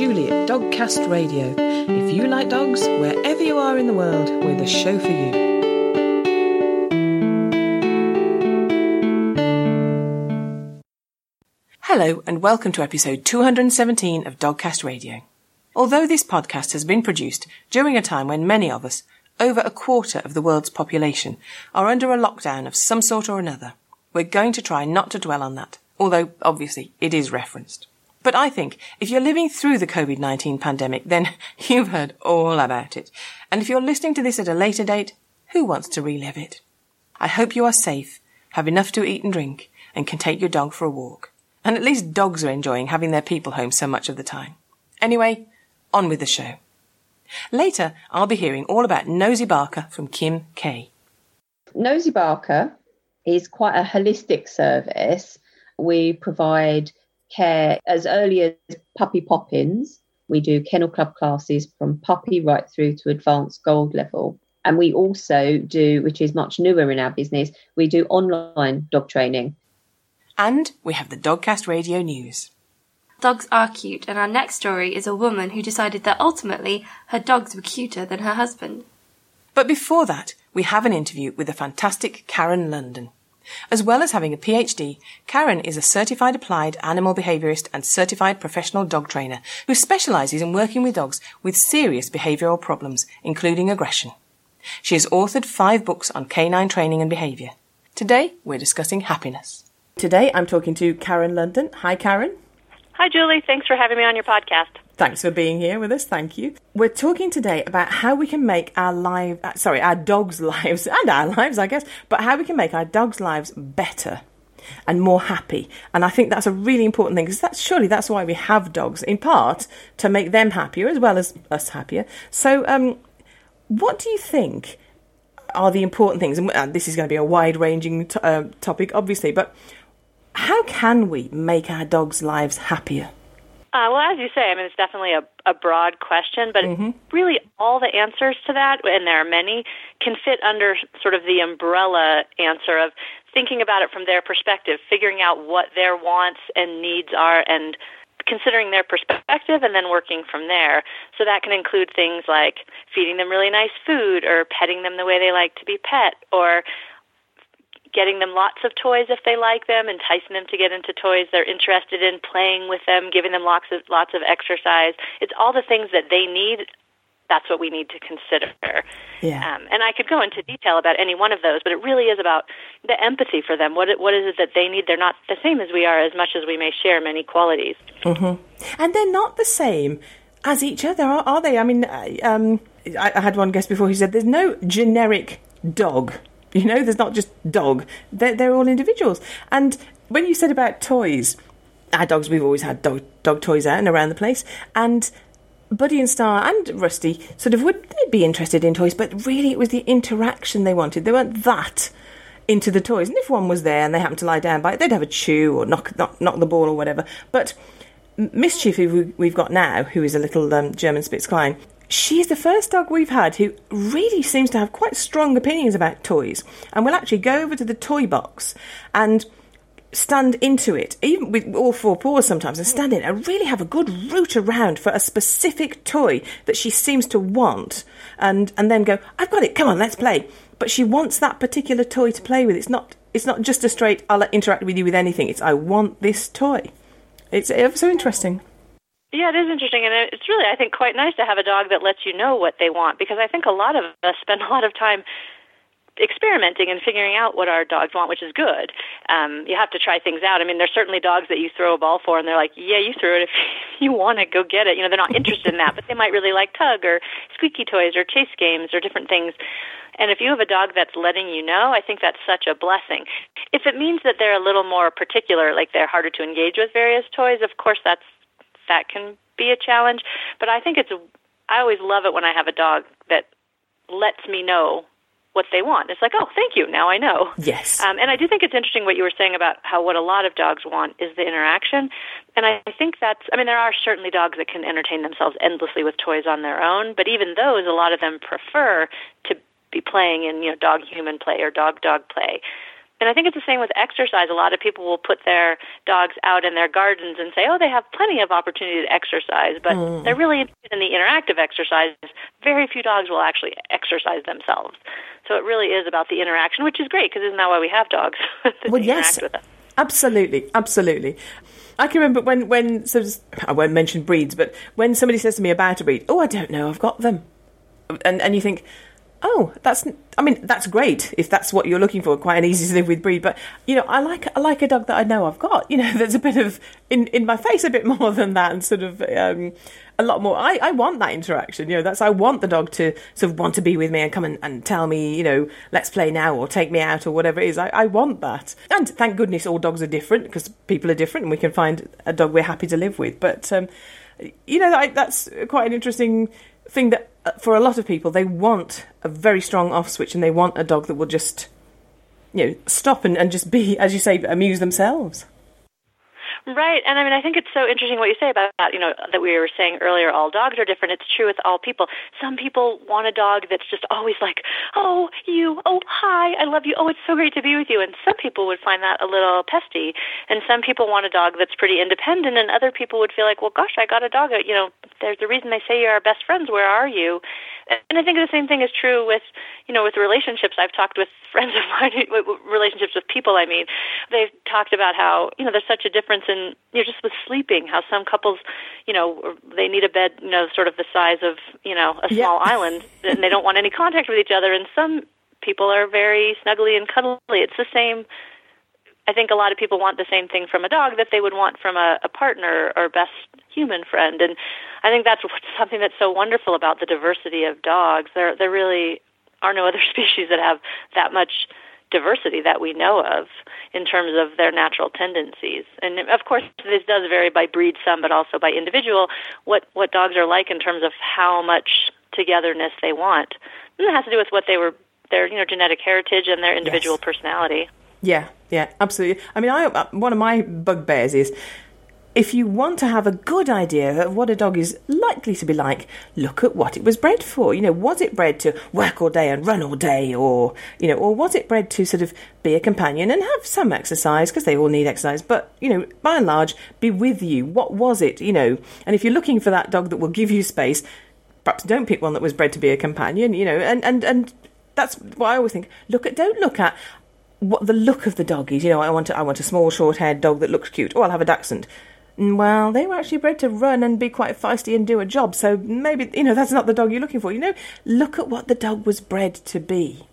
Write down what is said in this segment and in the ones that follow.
Julie at Dogcast Radio. If you like dogs, wherever you are in the world, we're the show for you. Hello, and welcome to episode 217 of Dogcast Radio. Although this podcast has been produced during a time when many of us, over a quarter of the world's population, are under a lockdown of some sort or another, we're going to try not to dwell on that, although obviously it is referenced. But I think if you're living through the COVID-19 pandemic, then you've heard all about it. And if you're listening to this at a later date, who wants to relive it? I hope you are safe, have enough to eat and drink, and can take your dog for a walk. And at least dogs are enjoying having their people home so much of the time. Anyway, on with the show. Later, I'll be hearing all about Nosy Barker from Kim Kay. Nosy Barker is quite a holistic service. We provide care as early as puppy pop-ins. We do kennel club classes from puppy right through to advanced gold level. And we also do, which is much newer in our business, we do online dog training. And we have the Dogcast Radio News. Dogs are cute, and our next story is a woman who decided that ultimately her dogs were cuter than her husband. But before that, we have an interview with the fantastic Karen London. As well as having a PhD, Karen is a certified applied animal behaviorist and certified professional dog trainer who specializes in working with dogs with serious behavioral problems, including aggression. She has authored five books on canine training and behavior. Today, we're discussing happiness. Today, I'm talking to Karen London. Hi, Karen. Hi, Julie. Thanks for having me on your podcast. Thanks for being here with us. Thank you. We're talking today about how we can make our life, uh, sorry, our dogs' lives and our lives, I guess, but how we can make our dogs' lives better and more happy. And I think that's a really important thing because that's surely that's why we have dogs in part to make them happier as well as us happier. So, um, what do you think are the important things? And uh, this is going to be a wide-ranging t- uh, topic, obviously, but how can we make our dogs' lives happier? Uh, well, as you say, I mean, it's definitely a, a broad question, but mm-hmm. really all the answers to that, and there are many, can fit under sort of the umbrella answer of thinking about it from their perspective, figuring out what their wants and needs are, and considering their perspective and then working from there. So that can include things like feeding them really nice food or petting them the way they like to be pet or getting them lots of toys if they like them, enticing them to get into toys they're interested in, playing with them, giving them lots of lots of exercise. It's all the things that they need. That's what we need to consider. Yeah. Um, and I could go into detail about any one of those, but it really is about the empathy for them. What what is it that they need? They're not the same as we are, as much as we may share many qualities. Mm-hmm. And they're not the same as each other, are, are they? I mean, um, I, I had one guest before who said there's no generic dog You know, there's not just dog. They're, they're all individuals. And when you said about toys, our dogs, we've always had dog, dog toys out and around the place. And Buddy and Star and Rusty sort of would be interested in toys, but really it was the interaction they wanted. They weren't that into the toys. And if one was there and they happened to lie down by it, they'd have a chew or knock knock, knock the ball or whatever. But Mischief, who we've got now, who is a little um, German Spitz Klein, she is the first dog we've had who really seems to have quite strong opinions about toys and will actually go over to the toy box and stand into it, even with all four paws sometimes, and stand in and really have a good root around for a specific toy that she seems to want, and and then go, I've got it, come on, let's play. But she wants that particular toy to play with. It's not it's not just a straight I'll interact with you with anything. It's I want this toy. It's ever so interesting. Yeah, it is interesting, and it's really, I think, quite nice to have a dog that lets you know what they want because I think a lot of us spend a lot of time experimenting and figuring out what our dogs want, which is good. Um, you have to try things out. I mean, there's certainly dogs that you throw a ball for, and they're like, "Yeah, you threw it. If you want to, go get it." You know, they're not interested in that, but they might really like tug or squeaky toys or chase games or different things. And if you have a dog that's letting you know, I think that's such a blessing. If it means that they're a little more particular, like they're harder to engage with various toys, of course that's that can be a challenge. But I think it's, I always love it when I have a dog that lets me know what they want. It's like, oh, thank you. Now I know. Yes. Um, and I do think it's interesting what you were saying about how what a lot of dogs want is the interaction. And I think that's, I mean, there are certainly dogs that can entertain themselves endlessly with toys on their own, but even those, a lot of them prefer to be playing in, you know, dog human play or dog dog play. And I think it's the same with exercise. A lot of people will put their dogs out in their gardens and say, oh, they have plenty of opportunity to exercise, but mm. they're really interested in the interactive exercise. Very few dogs will actually exercise themselves. So it really is about the interaction, which is great because isn't that why we have dogs? well, yes. Absolutely, absolutely. I can remember when, when so I won't mention breeds, but when somebody says to me about a breed, oh, I don't know, I've got them, and and you think, oh, that's I mean that's great if that's what you're looking for, quite an easy to live with breed. But you know, I like I like a dog that I know I've got. You know, there's a bit of in in my face a bit more than that, and sort of um, a lot more. I, I want that interaction. You know, that's I want the dog to sort of want to be with me and come and, and tell me, you know, let's play now or take me out or whatever it is. I, I want that. And thank goodness all dogs are different because people are different and we can find a dog we're happy to live with. But um, you know, that, that's quite an interesting thing that uh, for a lot of people they want a very strong off switch and they want a dog that will just you know stop and, and just be as you say amuse themselves Right, and I mean, I think it's so interesting what you say about that. You know, that we were saying earlier, all dogs are different. It's true with all people. Some people want a dog that's just always like, "Oh, you, oh, hi, I love you, oh, it's so great to be with you." And some people would find that a little pesty, and some people want a dog that's pretty independent, and other people would feel like, "Well, gosh, I got a dog. Uh, you know, there's the reason they say you're our best friends. Where are you?" And I think the same thing is true with, you know, with relationships. I've talked with friends of mine, relationships with people. I mean, they've talked about how you know there's such a difference in you know just with sleeping. How some couples, you know, they need a bed, you know, sort of the size of you know a small yeah. island, and they don't want any contact with each other. And some people are very snuggly and cuddly. It's the same. I think a lot of people want the same thing from a dog that they would want from a, a partner or best human friend. And I think that's something that's so wonderful about the diversity of dogs. There, there really are no other species that have that much diversity that we know of in terms of their natural tendencies. And of course, this does vary by breed some, but also by individual. What what dogs are like in terms of how much togetherness they want. And it has to do with what they were their you know genetic heritage and their individual yes. personality. Yeah, yeah, absolutely. I mean, I uh, one of my bugbears is if you want to have a good idea of what a dog is likely to be like, look at what it was bred for. You know, was it bred to work all day and run all day, or you know, or was it bred to sort of be a companion and have some exercise because they all need exercise, but you know, by and large, be with you. What was it? You know, and if you're looking for that dog that will give you space, perhaps don't pick one that was bred to be a companion. You know, and and and that's what I always think. Look at, don't look at what the look of the dog is. You know, I want a, I want a small, short-haired dog that looks cute. Oh, I'll have a dachshund. Well, they were actually bred to run and be quite feisty and do a job, so maybe, you know, that's not the dog you're looking for. You know, look at what the dog was bred to be.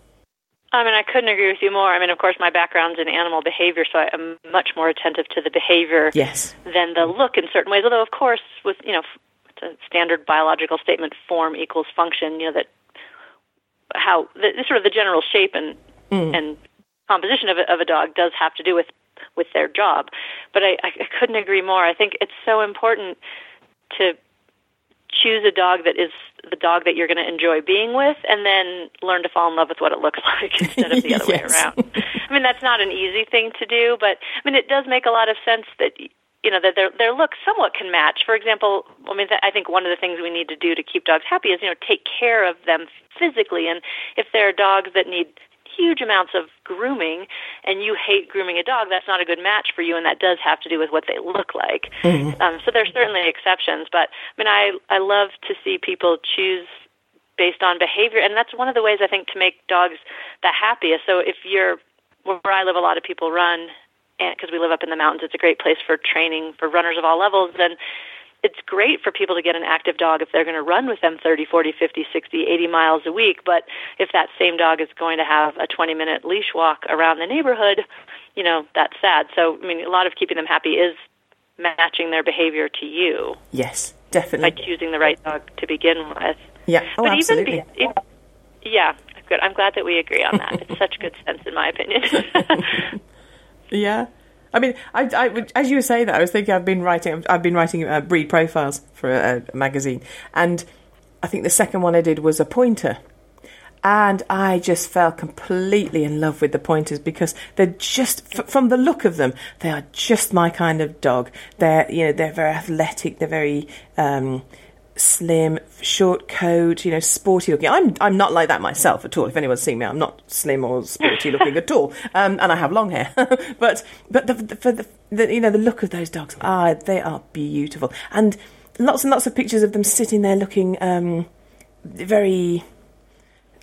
I mean, I couldn't agree with you more. I mean, of course, my background's in animal behavior, so I'm much more attentive to the behavior yes. than the look in certain ways. Although, of course, with, you know, it's a standard biological statement, form equals function, you know, that how, the, sort of the general shape and, mm. and composition of a, of a dog does have to do with with their job. But I, I couldn't agree more. I think it's so important to choose a dog that is the dog that you're going to enjoy being with and then learn to fall in love with what it looks like instead of the other yes. way around. I mean that's not an easy thing to do, but I mean it does make a lot of sense that you know that their their look somewhat can match. For example, I mean I think one of the things we need to do to keep dogs happy is you know take care of them physically and if there are dogs that need huge amounts of grooming and you hate grooming a dog, that's not a good match for you, and that does have to do with what they look like. Mm-hmm. Um, so there's certainly exceptions, but I mean, I I love to see people choose based on behavior, and that's one of the ways I think to make dogs the happiest. So if you're where I live, a lot of people run, and because we live up in the mountains, it's a great place for training for runners of all levels. And it's great for people to get an active dog if they're going to run with them 30, 40, 50, 60, 80 miles a week. But if that same dog is going to have a 20 minute leash walk around the neighborhood, you know, that's sad. So, I mean, a lot of keeping them happy is matching their behavior to you. Yes, definitely. By choosing the right dog to begin with. Yeah, oh, but absolutely. Even be, it, yeah, good. I'm glad that we agree on that. it's such good sense, in my opinion. yeah. I mean, I, I, as you were saying that, I was thinking I've been writing, I've been writing uh, breed profiles for a, a, magazine, and I think the second one I did was a pointer, and I just fell completely in love with the pointers because they're just, f- from the look of them, they are just my kind of dog. They're, you know, they're very athletic, they're very. Um, slim, short coat, you know, sporty looking. I'm I'm not like that myself at all. If anyone's seen me, I'm not slim or sporty looking at all, um, and I have long hair. but but the, the, for the, the you know the look of those dogs, ah, they are beautiful, and lots and lots of pictures of them sitting there looking um, very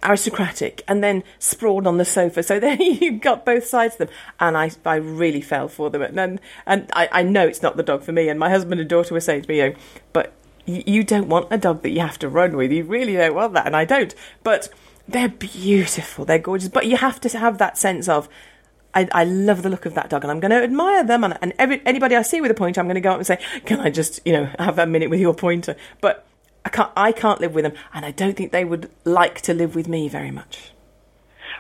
aristocratic and then sprawled on the sofa. So there you've got both sides of them. And I, I really fell for them. And, and, and I, I know it's not the dog for me. And my husband and daughter were saying to me, you know, but you don't want a dog that you have to run with. You really don't want that. And I don't. But they're beautiful. They're gorgeous. But you have to have that sense of, I, I love the look of that dog and I'm going to admire them. And, and every, anybody I see with a pointer, I'm going to go up and say, can I just, you know, have a minute with your pointer? But I can't, I can't live with them. And I don't think they would like to live with me very much.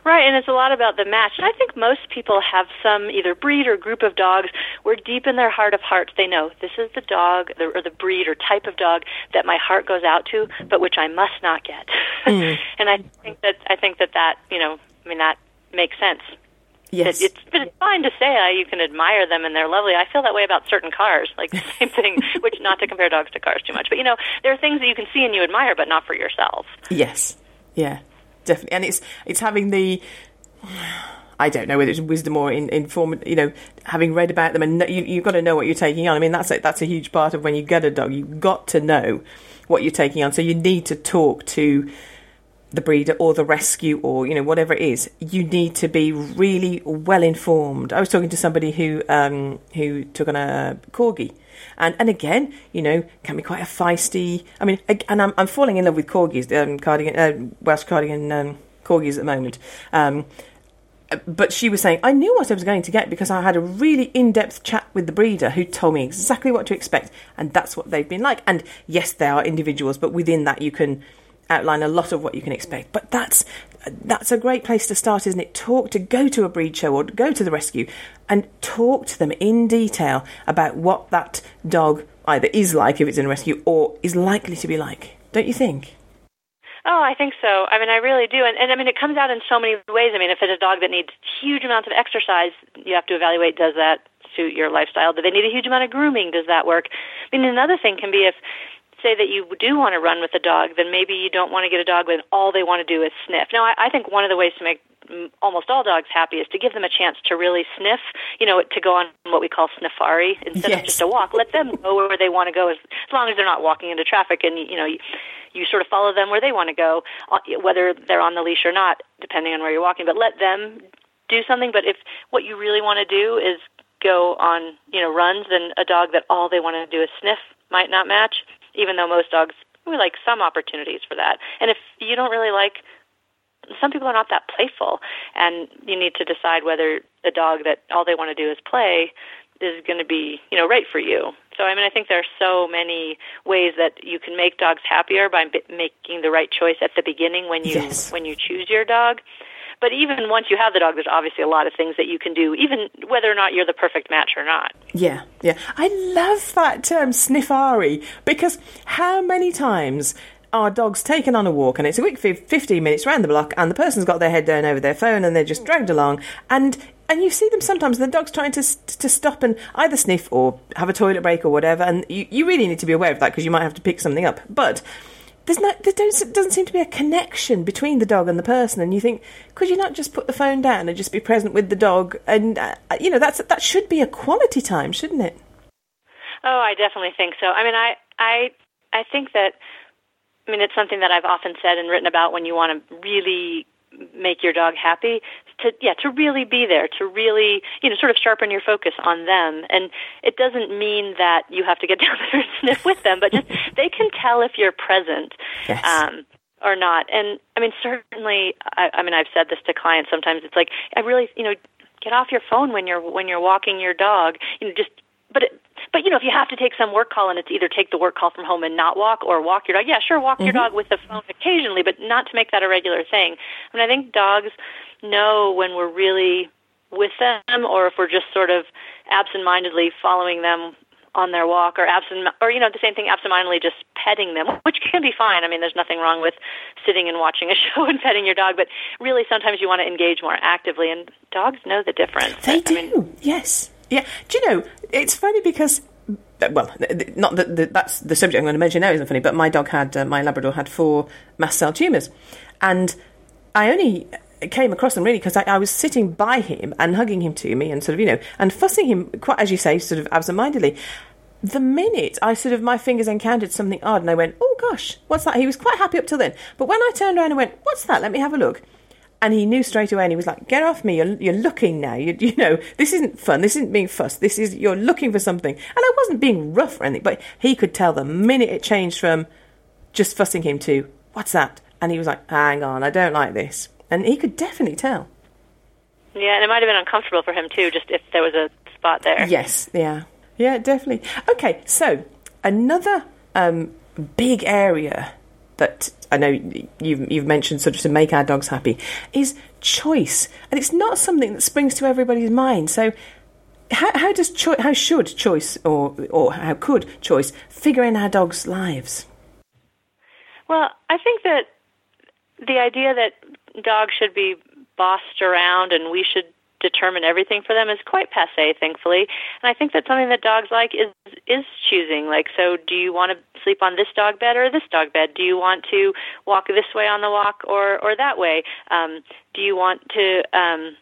Right, and it's a lot about the match. And I think most people have some either breed or group of dogs where deep in their heart of hearts they know this is the dog or the breed or type of dog that my heart goes out to, but which I must not get. Mm. and I think that I think that that you know, I mean that makes sense. Yes. It, it's, but it's fine to say uh, you can admire them and they're lovely. I feel that way about certain cars, like the same thing, which not to compare dogs to cars too much. But, you know, there are things that you can see and you admire, but not for yourself. Yes. Yeah, definitely. And it's, it's having the, I don't know whether it's wisdom or in, inform, you know, having read about them and you, you've got to know what you're taking on. I mean, that's a, that's a huge part of when you get a dog. You've got to know what you're taking on. So you need to talk to, the breeder or the rescue or you know whatever it is you need to be really well informed i was talking to somebody who um, who took on a corgi and and again you know can be quite a feisty i mean and i'm, I'm falling in love with corgis um, cardigan uh, welsh cardigan um, corgis at the moment um, but she was saying, I knew what I was going to get because I had a really in depth chat with the breeder who told me exactly what to expect, and that's what they've been like. And yes, they are individuals, but within that, you can outline a lot of what you can expect. But that's that's a great place to start, isn't it? Talk to go to a breed show or go to the rescue and talk to them in detail about what that dog either is like if it's in a rescue or is likely to be like. Don't you think? Oh, I think so. I mean, I really do. And, and I mean, it comes out in so many ways. I mean, if it's a dog that needs huge amounts of exercise, you have to evaluate does that suit your lifestyle? Do they need a huge amount of grooming? Does that work? I mean, another thing can be if say that you do want to run with a dog, then maybe you don't want to get a dog when all they want to do is sniff. Now, I, I think one of the ways to make almost all dogs happy is to give them a chance to really sniff, you know, to go on what we call sniffari instead yes. of just a walk. Let them go where they want to go as, as long as they're not walking into traffic and, you know, you, you sort of follow them where they want to go, uh, whether they're on the leash or not, depending on where you're walking. But let them do something. But if what you really want to do is go on, you know, runs, then a dog that all they want to do is sniff might not match even though most dogs we like some opportunities for that. And if you don't really like some people are not that playful and you need to decide whether a dog that all they want to do is play is going to be, you know, right for you. So I mean, I think there are so many ways that you can make dogs happier by making the right choice at the beginning when you yes. when you choose your dog. But even once you have the dog, there's obviously a lot of things that you can do, even whether or not you're the perfect match or not. Yeah, yeah. I love that term, sniffari, because how many times are dogs taken on a walk and it's a quick 15 minutes around the block and the person's got their head down over their phone and they're just dragged along and and you see them sometimes and the dog's trying to to stop and either sniff or have a toilet break or whatever and you, you really need to be aware of that because you might have to pick something up but there's no, there doesn't seem to be a connection between the dog and the person, and you think, could you not just put the phone down and just be present with the dog? And uh, you know, that's that should be a quality time, shouldn't it? Oh, I definitely think so. I mean, I I I think that. I mean, it's something that I've often said and written about when you want to really make your dog happy to yeah to really be there to really you know sort of sharpen your focus on them and it doesn't mean that you have to get down there and sniff with them but just they can tell if you're present yes. um or not and i mean certainly I, I mean i've said this to clients sometimes it's like i really you know get off your phone when you're when you're walking your dog you know just but it, but you know, if you have to take some work call and it's either take the work call from home and not walk or walk your dog, yeah, sure, walk mm-hmm. your dog with the phone occasionally, but not to make that a regular thing. I mean, I think dogs know when we're really with them or if we're just sort of absent-mindedly following them on their walk or absent or you know the same thing absent-mindedly just petting them which can be fine i mean there's nothing wrong with sitting and watching a show and petting your dog but really sometimes you want to engage more actively and dogs know the difference they I do mean, yes yeah. Do you know, it's funny because well, not that that's the subject I'm going to mention now isn't funny, but my dog had, uh, my Labrador had four mast cell tumours. And I only came across them really because I, I, was sitting by him and hugging him to me and sort of, you know, and fussing him, quite as you say, sort of absentmindedly. The minute I sort of, my fingers encountered something odd and I went, oh gosh, what's that? He was quite happy up till then. But when I turned around and went, what's that? Let me have a look and he knew straight away and he was like get off me you're, you're looking now you, you know this isn't fun this isn't being fussed this is you're looking for something and i wasn't being rough or anything but he could tell the minute it changed from just fussing him to what's that and he was like hang on i don't like this and he could definitely tell. Yeah and it might have been uncomfortable for him too just if there was a spot there. Yes yeah. Yeah definitely. Okay so another um, big area that I know you've, you've mentioned sort of to make our dogs happy is choice, and it's not something that springs to everybody's mind. So, how, how does cho- how should choice or or how could choice figure in our dogs' lives? Well, I think that the idea that dogs should be bossed around and we should determine everything for them is quite passe, thankfully. And I think that's something that dogs like is is choosing. Like, so do you want to sleep on this dog bed or this dog bed? Do you want to walk this way on the walk or or that way? Um, do you want to, um,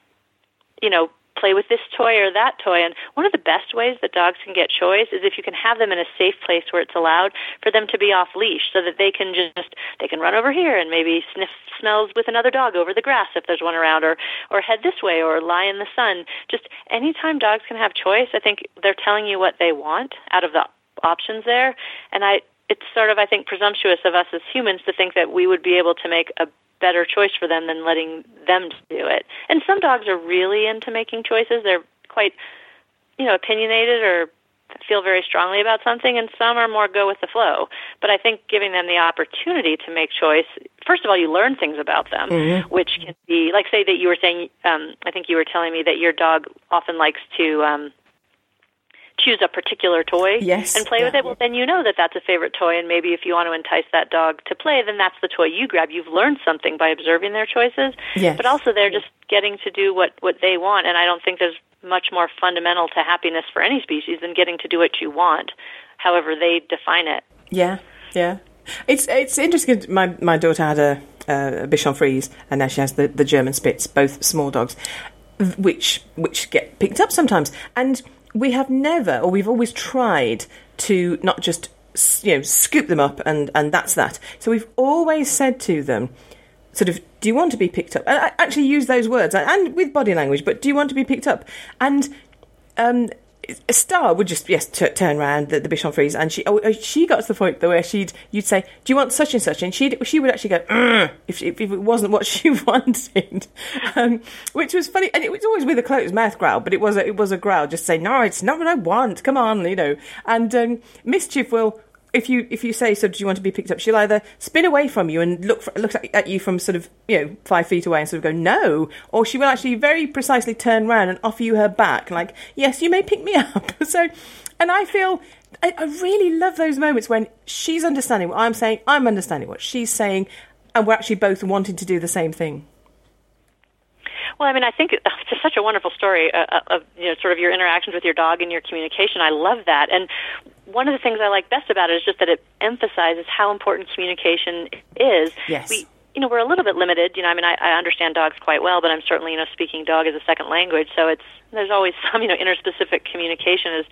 you know, play with this toy or that toy. And one of the best ways that dogs can get choice is if you can have them in a safe place where it's allowed for them to be off leash so that they can just they can run over here and maybe sniff smells with another dog over the grass if there's one around or or head this way or lie in the sun. Just anytime dogs can have choice, I think they're telling you what they want out of the options there. And I it's sort of I think presumptuous of us as humans to think that we would be able to make a better choice for them than letting them do it. And some dogs are really into making choices. They're quite, you know, opinionated or feel very strongly about something and some are more go with the flow. But I think giving them the opportunity to make choice, first of all, you learn things about them, mm-hmm. which can be like say that you were saying um I think you were telling me that your dog often likes to um choose a particular toy yes, and play yeah. with it, well, then you know that that's a favorite toy. And maybe if you want to entice that dog to play, then that's the toy you grab. You've learned something by observing their choices. Yes. But also, they're just getting to do what, what they want. And I don't think there's much more fundamental to happiness for any species than getting to do what you want, however they define it. Yeah, yeah. It's it's interesting. My my daughter had a, a Bichon Frise, and now she has the, the German Spitz, both small dogs, which which get picked up sometimes. And we have never, or we've always tried to not just you know scoop them up and and that's that. So we've always said to them, sort of, do you want to be picked up? I actually use those words and with body language, but do you want to be picked up? And um, A star would just yes t- turn around the, the Bichon Frise, and she oh, oh, she got to the point though where she'd you'd say, "Do you want such and such?" and she she would actually go if, if, if it wasn't what she wanted, um, which was funny, and it was always with a closed mouth growl, but it was a, it was a growl, just say, "No, it's not what I want. Come on," you know. And um, mischief will if you if you say so, do you want to be picked up? She'll either spin away from you and look for, look at you from sort of you know five feet away and sort of go no, or she will actually very precisely turn around and offer you her back, like yes, you may pick me up. so, and I feel I, I really love those moments when she's understanding what I'm saying, I'm understanding what she's saying, and we're actually both wanting to do the same thing. Well, I mean, I think it's just such a wonderful story uh, uh, of you know sort of your interactions with your dog and your communication. I love that, and one of the things I like best about it is just that it emphasizes how important communication is. Yes. We, you know, we're a little bit limited. You know, I mean, I, I understand dogs quite well, but I'm certainly, you know, speaking dog as a second language. So it's there's always some, you know, interspecific communication is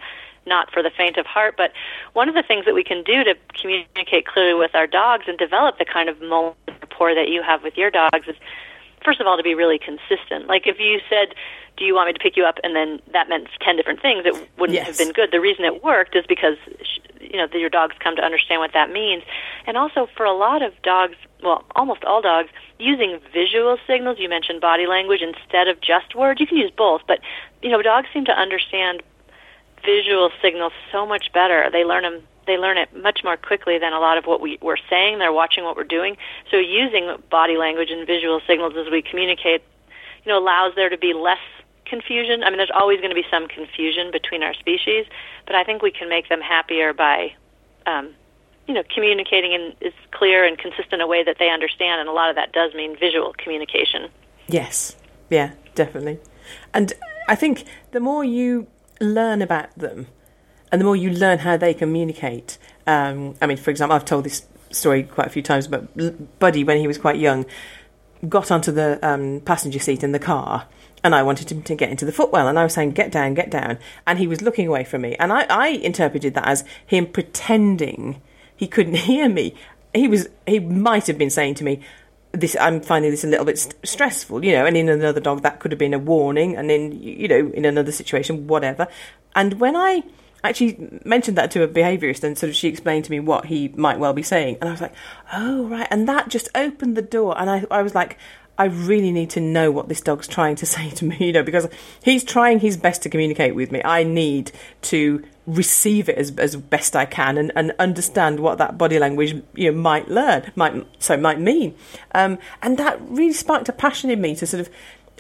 not for the faint of heart. But one of the things that we can do to communicate clearly with our dogs and develop the kind of mold rapport that you have with your dogs is first of all to be really consistent. Like if you said, "Do you want me to pick you up?" and then that meant ten different things, it wouldn't yes. have been good. The reason it worked is because you know your dogs come to understand what that means, and also for a lot of dogs, well, almost all dogs, using visual signals. You mentioned body language instead of just words. You can use both, but you know dogs seem to understand visual signals so much better. They learn them they learn it much more quickly than a lot of what we, we're saying. They're watching what we're doing. So using body language and visual signals as we communicate, you know, allows there to be less confusion. I mean, there's always going to be some confusion between our species, but I think we can make them happier by, um, you know, communicating in as clear and consistent a way that they understand. And a lot of that does mean visual communication. Yes. Yeah, definitely. And I think the more you learn about them, and the more you learn how they communicate. Um, I mean, for example, I've told this story quite a few times, but Buddy, when he was quite young, got onto the um, passenger seat in the car. And I wanted him to get into the footwell, and I was saying, "Get down, get down," and he was looking away from me, and I, I interpreted that as him pretending he couldn't hear me. He was, he might have been saying to me, this I'm finding this a little bit st- stressful, you know, and in another dog that could have been a warning, and in you know in another situation whatever. And when I actually mentioned that to a behaviourist and sort of she explained to me what he might well be saying and I was like oh right and that just opened the door and I, I was like I really need to know what this dog's trying to say to me, you know, because he's trying his best to communicate with me. I need to receive it as, as best I can and, and understand what that body language you know might learn, might so might mean. Um, and that really sparked a passion in me to sort of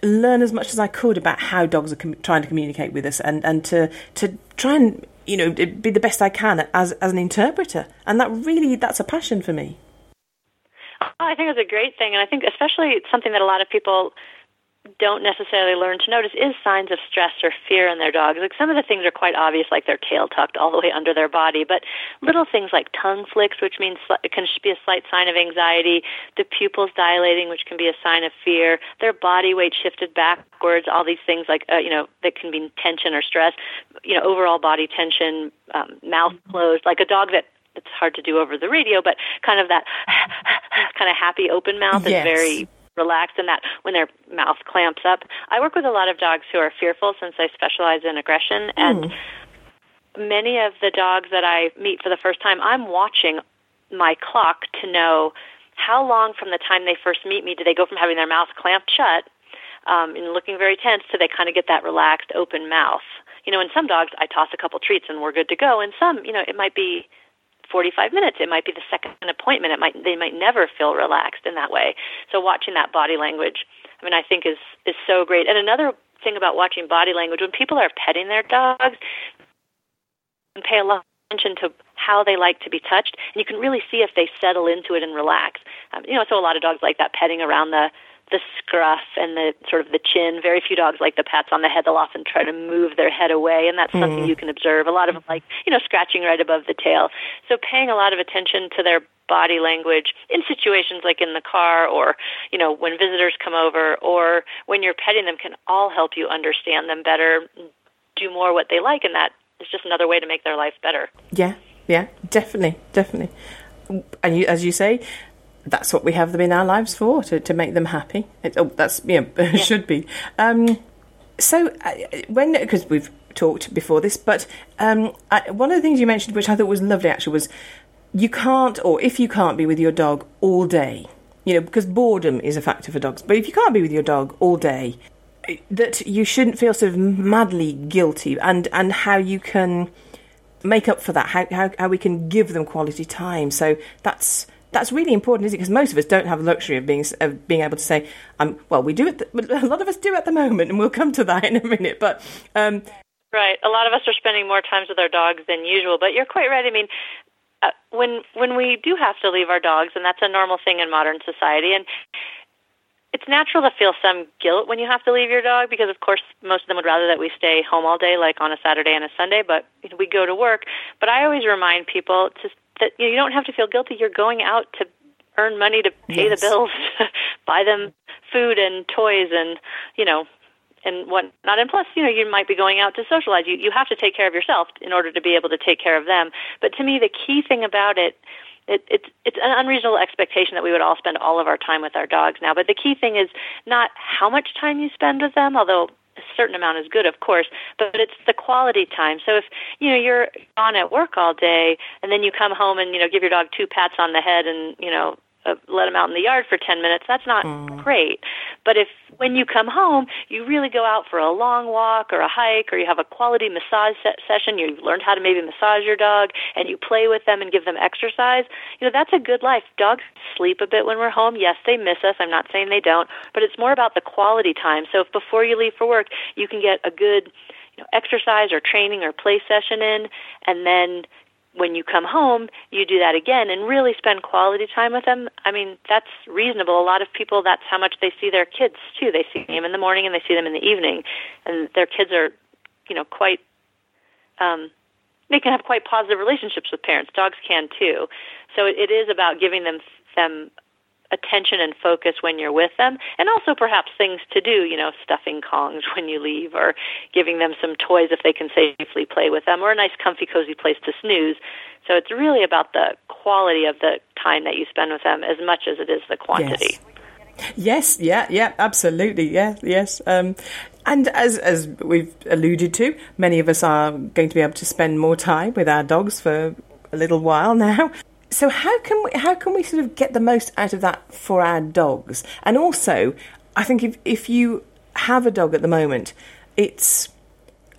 learn as much as I could about how dogs are com- trying to communicate with us and, and to to try and you know be the best I can as as an interpreter. And that really that's a passion for me. I think it's a great thing, and I think especially something that a lot of people don't necessarily learn to notice is signs of stress or fear in their dogs. Like some of the things are quite obvious, like their tail tucked all the way under their body, but little things like tongue flicks, which means it can be a slight sign of anxiety, the pupils dilating, which can be a sign of fear, their body weight shifted backwards, all these things like uh, you know that can be tension or stress, you know overall body tension, um, mouth closed, like a dog that it's hard to do over the radio, but kind of that kind of happy open mouth yes. is very relaxed and that when their mouth clamps up. I work with a lot of dogs who are fearful since I specialize in aggression and mm. many of the dogs that I meet for the first time, I'm watching my clock to know how long from the time they first meet me do they go from having their mouth clamped shut um, and looking very tense to they kind of get that relaxed open mouth. You know, in some dogs I toss a couple treats and we're good to go. In some, you know, it might be 45 minutes. It might be the second appointment. It might they might never feel relaxed in that way. So watching that body language, I mean, I think is is so great. And another thing about watching body language when people are petting their dogs, and pay a lot attention to how they like to be touched, and you can really see if they settle into it and relax. Um, you know, so a lot of dogs like that petting around the the scruff and the sort of the chin. Very few dogs like the pats on the head. They'll often try to move their head away, and that's mm. something you can observe. A lot of them like, you know, scratching right above the tail. So paying a lot of attention to their body language in situations like in the car or, you know, when visitors come over or when you're petting them can all help you understand them better, do more what they like, and that is just another way to make their life better. Yeah, yeah, definitely, definitely. And you, as you say, that's what we have them in our lives for to, to make them happy. It, oh, that's you know, yeah. should be. Um, so uh, when because we've talked before this, but um, I, one of the things you mentioned, which I thought was lovely, actually, was you can't, or if you can't be with your dog all day, you know, because boredom is a factor for dogs. But if you can't be with your dog all day, that you shouldn't feel sort of madly guilty, and and how you can make up for that, how how, how we can give them quality time. So that's that's really important, isn't it? Because most of us don't have the luxury of being of being able to say, um, well, we do it. a lot of us do at the moment, and we'll come to that in a minute. But um, right, a lot of us are spending more times with our dogs than usual. But you're quite right. I mean, uh, when when we do have to leave our dogs, and that's a normal thing in modern society, and it's natural to feel some guilt when you have to leave your dog because, of course, most of them would rather that we stay home all day, like on a Saturday and a Sunday. But we go to work. But I always remind people to that you, know, you don't have to feel guilty. You're going out to earn money to pay yes. the bills, buy them food and toys, and you know, and whatnot. And plus, you know, you might be going out to socialize. You you have to take care of yourself in order to be able to take care of them. But to me, the key thing about it. It, it's it's an unreasonable expectation that we would all spend all of our time with our dogs now. But the key thing is not how much time you spend with them, although a certain amount is good, of course, but it's the quality time. So if you know you're on at work all day and then you come home and you know give your dog two pats on the head and you know uh, let them out in the yard for 10 minutes, that's not mm. great. But if when you come home, you really go out for a long walk or a hike or you have a quality massage se- session, you've learned how to maybe massage your dog and you play with them and give them exercise, you know, that's a good life. Dogs sleep a bit when we're home. Yes, they miss us. I'm not saying they don't, but it's more about the quality time. So if before you leave for work, you can get a good you know, exercise or training or play session in and then when you come home, you do that again and really spend quality time with them. I mean, that's reasonable. A lot of people, that's how much they see their kids too. They see them in the morning and they see them in the evening, and their kids are, you know, quite um, they can have quite positive relationships with parents. Dogs can too. So it, is about giving them them attention and focus when you're with them, and also perhaps things to do, you know, stuffing Kongs when you leave, or giving them some toys if they can safely play with them, or a nice, comfy, cozy place to snooze. So it's really about the quality of the time that you spend with them as much as it is the quantity. Yes. Yes, yeah, yeah, absolutely, yeah, yes. Um, and as as we've alluded to, many of us are going to be able to spend more time with our dogs for a little while now. So how can we how can we sort of get the most out of that for our dogs? And also, I think if if you have a dog at the moment, it's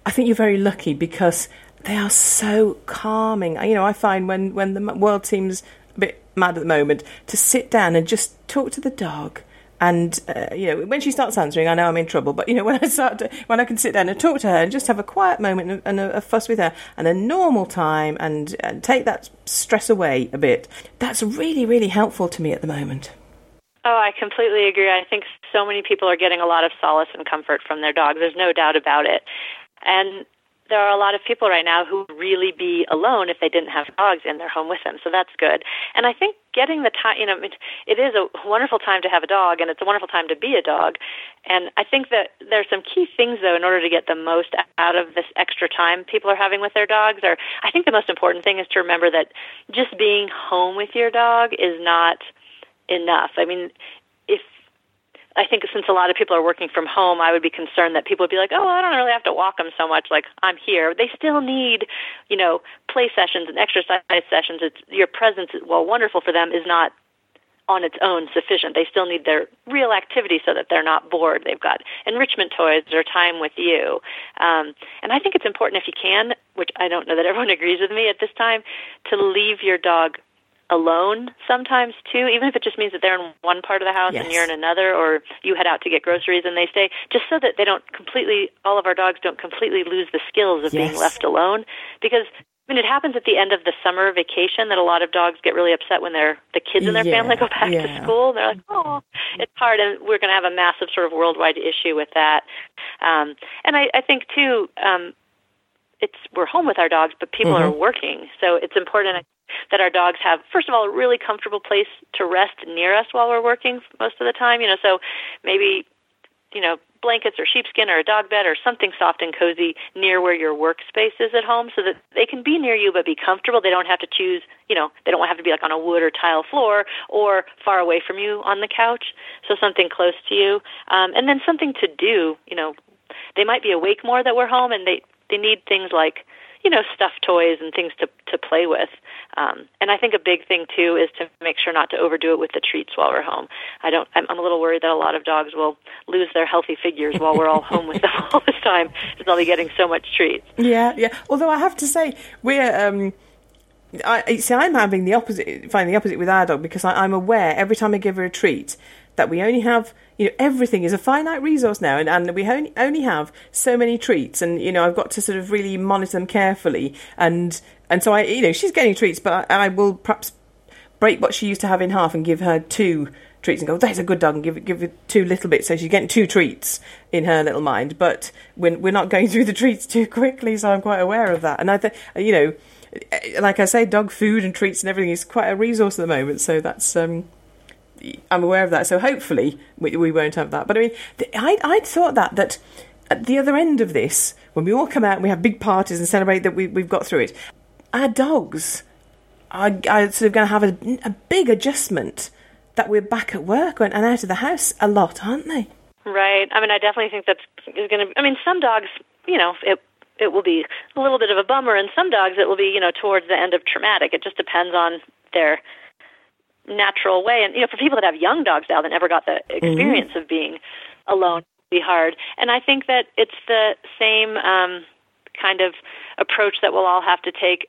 I think you're very lucky because they are so calming. You know, I find when when the world seems a bit mad at the moment, to sit down and just talk to the dog and uh, you know, when she starts answering, I know I'm in trouble. But you know, when I start, to, when I can sit down and talk to her and just have a quiet moment and a, a fuss with her and a normal time and, and take that stress away a bit, that's really, really helpful to me at the moment. Oh, I completely agree. I think so many people are getting a lot of solace and comfort from their dogs. There's no doubt about it. And there are a lot of people right now who would really be alone if they didn't have dogs in their home with them. So that's good. And I think getting the time, you know, it, it is a wonderful time to have a dog, and it's a wonderful time to be a dog. And I think that there's some key things, though, in order to get the most out of this extra time people are having with their dogs. Or I think the most important thing is to remember that just being home with your dog is not enough. I mean, I think since a lot of people are working from home, I would be concerned that people would be like, "Oh, I don't really have to walk them so much. Like I'm here." They still need, you know, play sessions and exercise sessions. It's your presence, while wonderful for them, is not on its own sufficient. They still need their real activity so that they're not bored. They've got enrichment toys or time with you. Um, and I think it's important if you can, which I don't know that everyone agrees with me at this time, to leave your dog alone sometimes too, even if it just means that they're in one part of the house yes. and you're in another, or you head out to get groceries and they stay, just so that they don't completely, all of our dogs don't completely lose the skills of yes. being left alone. Because I mean, it happens at the end of the summer vacation that a lot of dogs get really upset when their the kids in their yeah, family go back yeah. to school. And They're like, "Oh, it's hard," and we're going to have a massive sort of worldwide issue with that. Um, and I, I think too, um, it's we're home with our dogs, but people mm-hmm. are working, so it's important that our dogs have first of all a really comfortable place to rest near us while we're working most of the time you know so maybe you know blankets or sheepskin or a dog bed or something soft and cozy near where your workspace is at home so that they can be near you but be comfortable. They don't have to choose you know they don't have to be like on a wood or tile floor or far away from you on the couch. So something close to you. Um, and then something to do you know they might be awake more that we're home and they they need things like you know, stuffed toys and things to to play with. Um, and I think a big thing too is to make sure not to overdo it with the treats while we're home. I don't. I'm, I'm a little worried that a lot of dogs will lose their healthy figures while we're all home with them all this time because they'll be getting so much treats. Yeah, yeah. Although I have to say, we're. Um, I see. I'm having the opposite, finding the opposite with our dog because I, I'm aware every time I give her a treat that we only have you know everything is a finite resource now and, and we only, only have so many treats and you know I've got to sort of really monitor them carefully and and so I you know she's getting treats but I, I will perhaps break what she used to have in half and give her two treats and go that's a good dog and give give it two little bits so she's getting two treats in her little mind but we're, we're not going through the treats too quickly so I'm quite aware of that and I think you know like I say dog food and treats and everything is quite a resource at the moment so that's um I'm aware of that. So hopefully we, we won't have that. But I mean, I I thought that that at the other end of this, when we all come out and we have big parties and celebrate that we we've got through it, our dogs are, are sort of going to have a, a big adjustment that we're back at work and out of the house a lot, aren't they? Right. I mean, I definitely think that's is going to. I mean, some dogs, you know, it it will be a little bit of a bummer, and some dogs it will be, you know, towards the end of traumatic. It just depends on their natural way. And you know, for people that have young dogs now that never got the experience mm-hmm. of being alone, it be hard. And I think that it's the same um, kind of approach that we'll all have to take.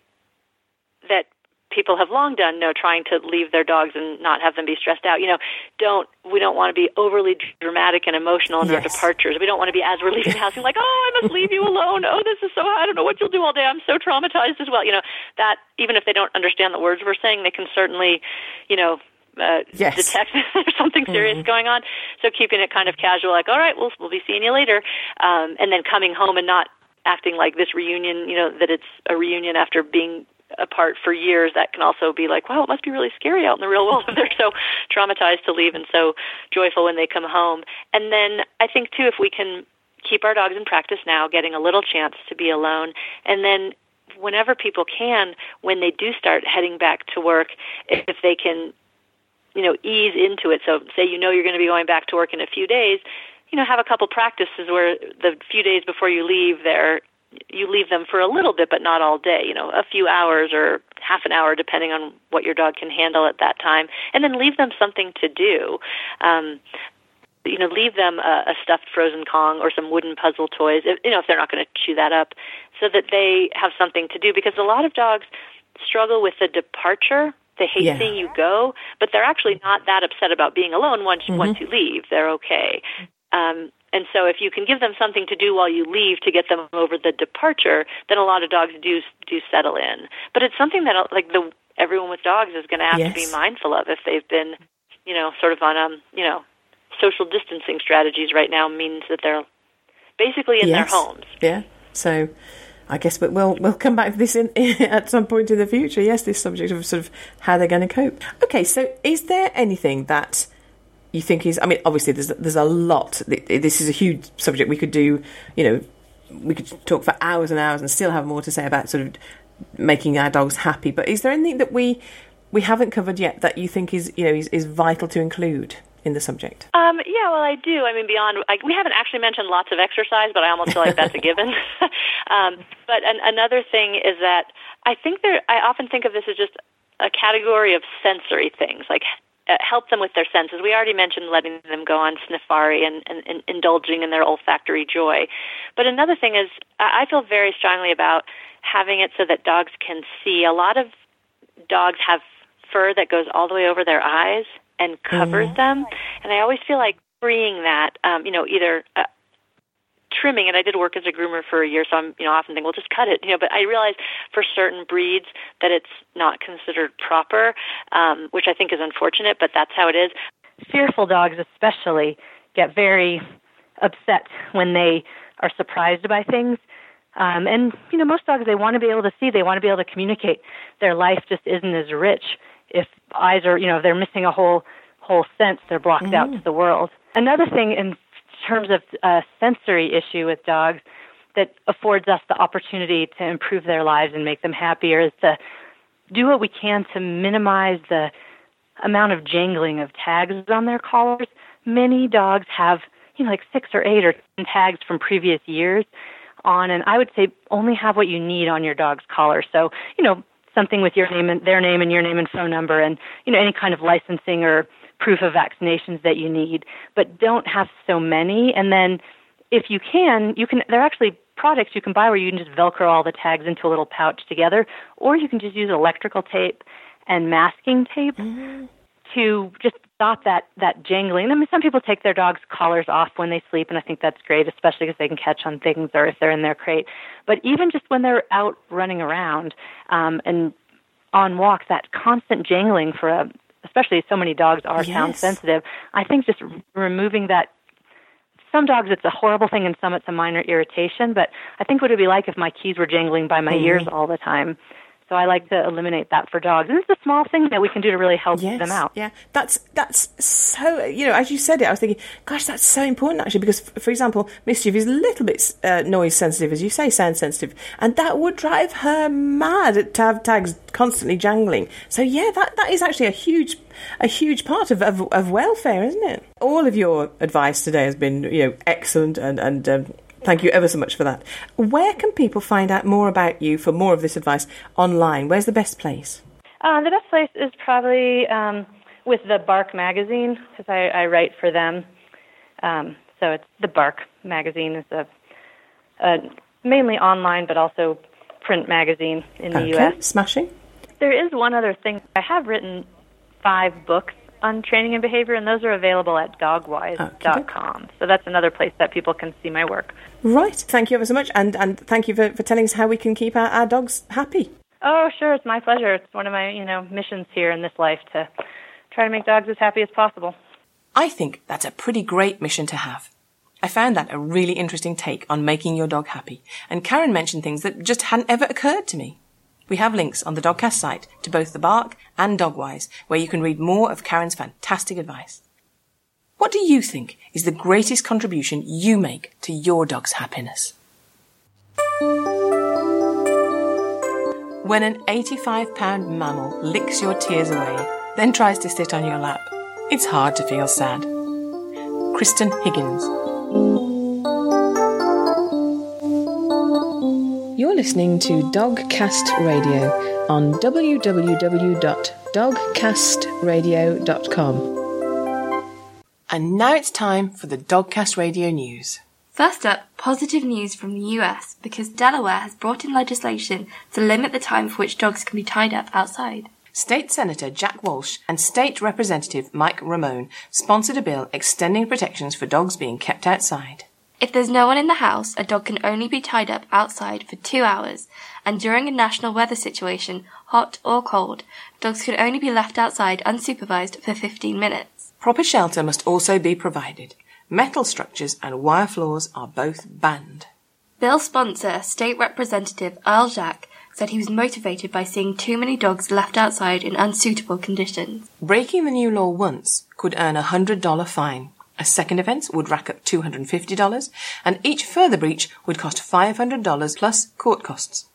People have long done, you know, trying to leave their dogs and not have them be stressed out. You know, don't we don't want to be overly dramatic and emotional in yes. our departures. We don't want to be as we're leaving the house, like, oh, I must leave you alone. Oh, this is so I don't know what you'll do all day. I'm so traumatized as well. You know, that even if they don't understand the words we're saying, they can certainly, you know, uh, yes. detect there's something serious mm-hmm. going on. So keeping it kind of casual, like, all right, we'll we'll be seeing you later, um, and then coming home and not acting like this reunion, you know, that it's a reunion after being apart for years, that can also be like, wow, it must be really scary out in the real world if they're so traumatized to leave and so joyful when they come home. And then I think too, if we can keep our dogs in practice now, getting a little chance to be alone, and then whenever people can, when they do start heading back to work, if they can, you know, ease into it. So say you know you're going to be going back to work in a few days, you know, have a couple practices where the few days before you leave there you leave them for a little bit but not all day you know a few hours or half an hour depending on what your dog can handle at that time and then leave them something to do um you know leave them a, a stuffed frozen kong or some wooden puzzle toys if, you know if they're not going to chew that up so that they have something to do because a lot of dogs struggle with the departure they hate yeah. seeing you go, but they're actually not that upset about being alone once mm-hmm. once you leave. They're okay. Um, and so if you can give them something to do while you leave to get them over the departure, then a lot of dogs do do settle in. But it's something that like the everyone with dogs is going to have yes. to be mindful of if they've been, you know, sort of on um, you know, social distancing strategies right now means that they're basically in yes. their homes. Yeah. So I guess we'll we'll come back to this in, at some point in the future. Yes, this subject of sort of how they're going to cope. Okay, so is there anything that you think is? I mean, obviously there's there's a lot. This is a huge subject. We could do, you know, we could talk for hours and hours and still have more to say about sort of making our dogs happy. But is there anything that we we haven't covered yet that you think is you know is, is vital to include? in the subject? Um, yeah, well, I do. I mean, beyond, I, we haven't actually mentioned lots of exercise, but I almost feel like that's a given. um, but an, another thing is that I think there, I often think of this as just a category of sensory things, like uh, help them with their senses. We already mentioned letting them go on Sniffari and, and, and indulging in their olfactory joy. But another thing is, I feel very strongly about having it so that dogs can see. A lot of dogs have fur that goes all the way over their eyes and covers mm-hmm. them. And I always feel like freeing that, um, you know, either uh, trimming and I did work as a groomer for a year, so I'm you know often think, well, just cut it, you know. But I realize for certain breeds that it's not considered proper, um, which I think is unfortunate, but that's how it is. Fearful dogs, especially, get very upset when they are surprised by things. Um, and you know, most dogs they want to be able to see, they want to be able to communicate. Their life just isn't as rich if eyes are, you know, they're missing a whole whole sense, they're blocked mm-hmm. out to the world. Another thing in terms of a sensory issue with dogs that affords us the opportunity to improve their lives and make them happier is to do what we can to minimize the amount of jangling of tags on their collars. Many dogs have, you know, like six or eight or ten tags from previous years on, and I would say only have what you need on your dog's collar. So, you know, something with your name and their name and your name and phone number and you know any kind of licensing or proof of vaccinations that you need but don't have so many and then if you can you can there are actually products you can buy where you can just velcro all the tags into a little pouch together or you can just use electrical tape and masking tape mm-hmm. to just stop that that jangling. I mean, some people take their dogs' collars off when they sleep, and I think that's great, especially because they can catch on things or if they're in their crate. But even just when they're out running around um, and on walks, that constant jangling for a especially so many dogs are yes. sound sensitive. I think just removing that some dogs it's a horrible thing and some it's a minor irritation but i think what it would be like if my keys were jangling by my mm-hmm. ears all the time so I like to eliminate that for dogs. And it's a small thing that we can do to really help yes, them out. Yeah, that's that's so. You know, as you said it, I was thinking, gosh, that's so important actually, because for example, mischief is a little bit uh, noise sensitive, as you say, sound sensitive, and that would drive her mad to have tags constantly jangling. So yeah, that that is actually a huge a huge part of, of, of welfare, isn't it? All of your advice today has been, you know, excellent and and um, Thank you ever so much for that. Where can people find out more about you for more of this advice online? Where's the best place? Uh, the best place is probably um, with the Bark magazine because I, I, write for them. Um, so it's the Bark magazine is a, a, mainly online but also print magazine in the okay. U.S. Smashing. There is one other thing. I have written five books on training and behavior, and those are available at dogwise.com. So that's another place that people can see my work. Right. Thank you ever so much, and, and thank you for, for telling us how we can keep our, our dogs happy. Oh, sure. It's my pleasure. It's one of my, you know, missions here in this life to try to make dogs as happy as possible. I think that's a pretty great mission to have. I found that a really interesting take on making your dog happy, and Karen mentioned things that just hadn't ever occurred to me. We have links on the Dogcast site to both the Bark and Dogwise, where you can read more of Karen's fantastic advice. What do you think is the greatest contribution you make to your dog's happiness? When an 85 pound mammal licks your tears away, then tries to sit on your lap, it's hard to feel sad. Kristan Higgins. You're listening to Dogcast Radio on www.dogcastradio.com. And now it's time for the Dogcast Radio news. First up, positive news from the US because Delaware has brought in legislation to limit the time for which dogs can be tied up outside. State Senator Jack Walsh and State Representative Mike Ramone sponsored a bill extending protections for dogs being kept outside. If there's no one in the house, a dog can only be tied up outside for two hours, and during a national weather situation, hot or cold, dogs can only be left outside unsupervised for 15 minutes. Proper shelter must also be provided. Metal structures and wire floors are both banned. Bill sponsor, State Representative Earl Jaques, said he was motivated by seeing too many dogs left outside in unsuitable conditions. Breaking the new law once could earn a $100 fine. A second offence would rack up $250, and each further breach would cost $500 plus court costs.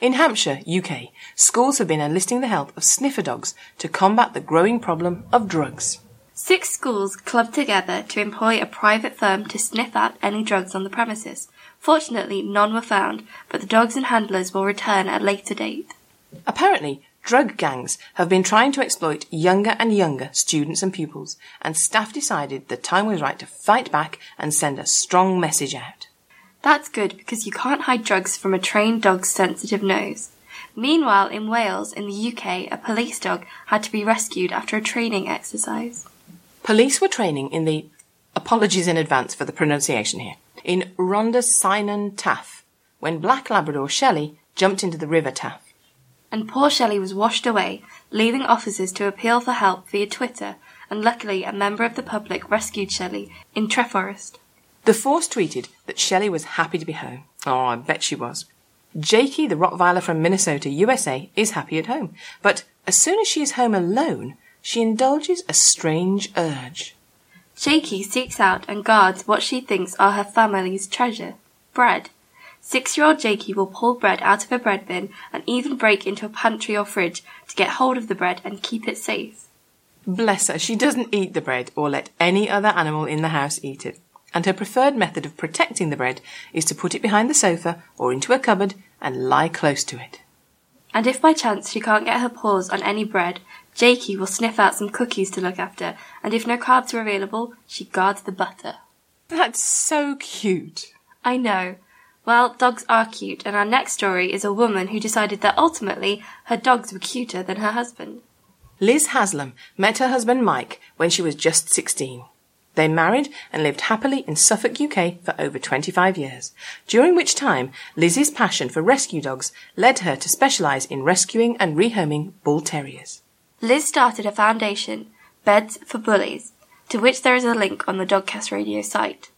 In Hampshire, UK, schools have been enlisting the help of sniffer dogs to combat the growing problem of drugs. Six schools clubbed together to employ a private firm to sniff out any drugs on the premises. Fortunately, none were found, but the dogs and handlers will return at a later date. Apparently, drug gangs have been trying to exploit younger and younger students and pupils, and staff decided the time was right to fight back and send a strong message out. That's good because you can't hide drugs from a trained dog's sensitive nose. Meanwhile, in Wales, in the UK, a police dog had to be rescued after a training exercise. Police were training in the apologies in advance for the pronunciation here in Rhondda Cynon Taff when Black Labrador Shelley jumped into the River Taff. And poor Shelley was washed away, leaving officers to appeal for help via Twitter, and luckily a member of the public rescued Shelley in Treforest. The force tweeted that Shelley was happy to be home. Oh, I bet she was. Jakey, the Rottweiler from Minnesota, USA, is happy at home, but as soon as she is home alone, she indulges a strange urge. Jakey seeks out and guards what she thinks are her family's treasure bread. Six year old Jakey will pull bread out of a bread bin and even break into a pantry or fridge to get hold of the bread and keep it safe. Bless her, she doesn't eat the bread or let any other animal in the house eat it. And her preferred method of protecting the bread is to put it behind the sofa or into a cupboard and lie close to it. And if by chance she can't get her paws on any bread, Jakey will sniff out some cookies to look after, and if no carbs are available, she guards the butter. That's so cute. I know. Well, dogs are cute, and our next story is a woman who decided that ultimately her dogs were cuter than her husband. Liz Haslam met her husband Mike when she was just 16. They married and lived happily in Suffolk, UK for over 25 years, during which time Liz's passion for rescue dogs led her to specialise in rescuing and rehoming bull terriers. Liz started a foundation, Beds for Bullies, to which there is a link on the Dogcast Radio site.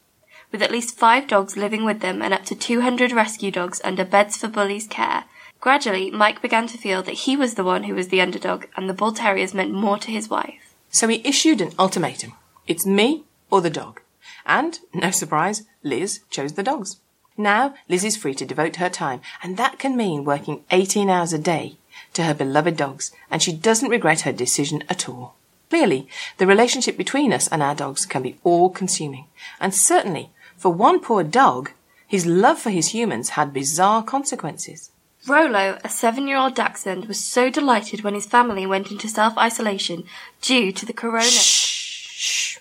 With at least five dogs living with them and up to 200 rescue dogs under Beds for Bullies care, gradually Mike began to feel that he was the one who was the underdog and the bull terriers meant more to his wife. So he issued an ultimatum. It's me or the dog. And, no surprise, Liz chose the dogs. Now, Liz is free to devote her time, and that can mean working 18 hours a day to her beloved dogs, and she doesn't regret her decision at all. Clearly, the relationship between us and our dogs can be all consuming, and certainly, for one poor dog, his love for his humans had bizarre consequences. Rolo, a seven year old dachshund, was so delighted when his family went into self isolation due to the corona. Shh.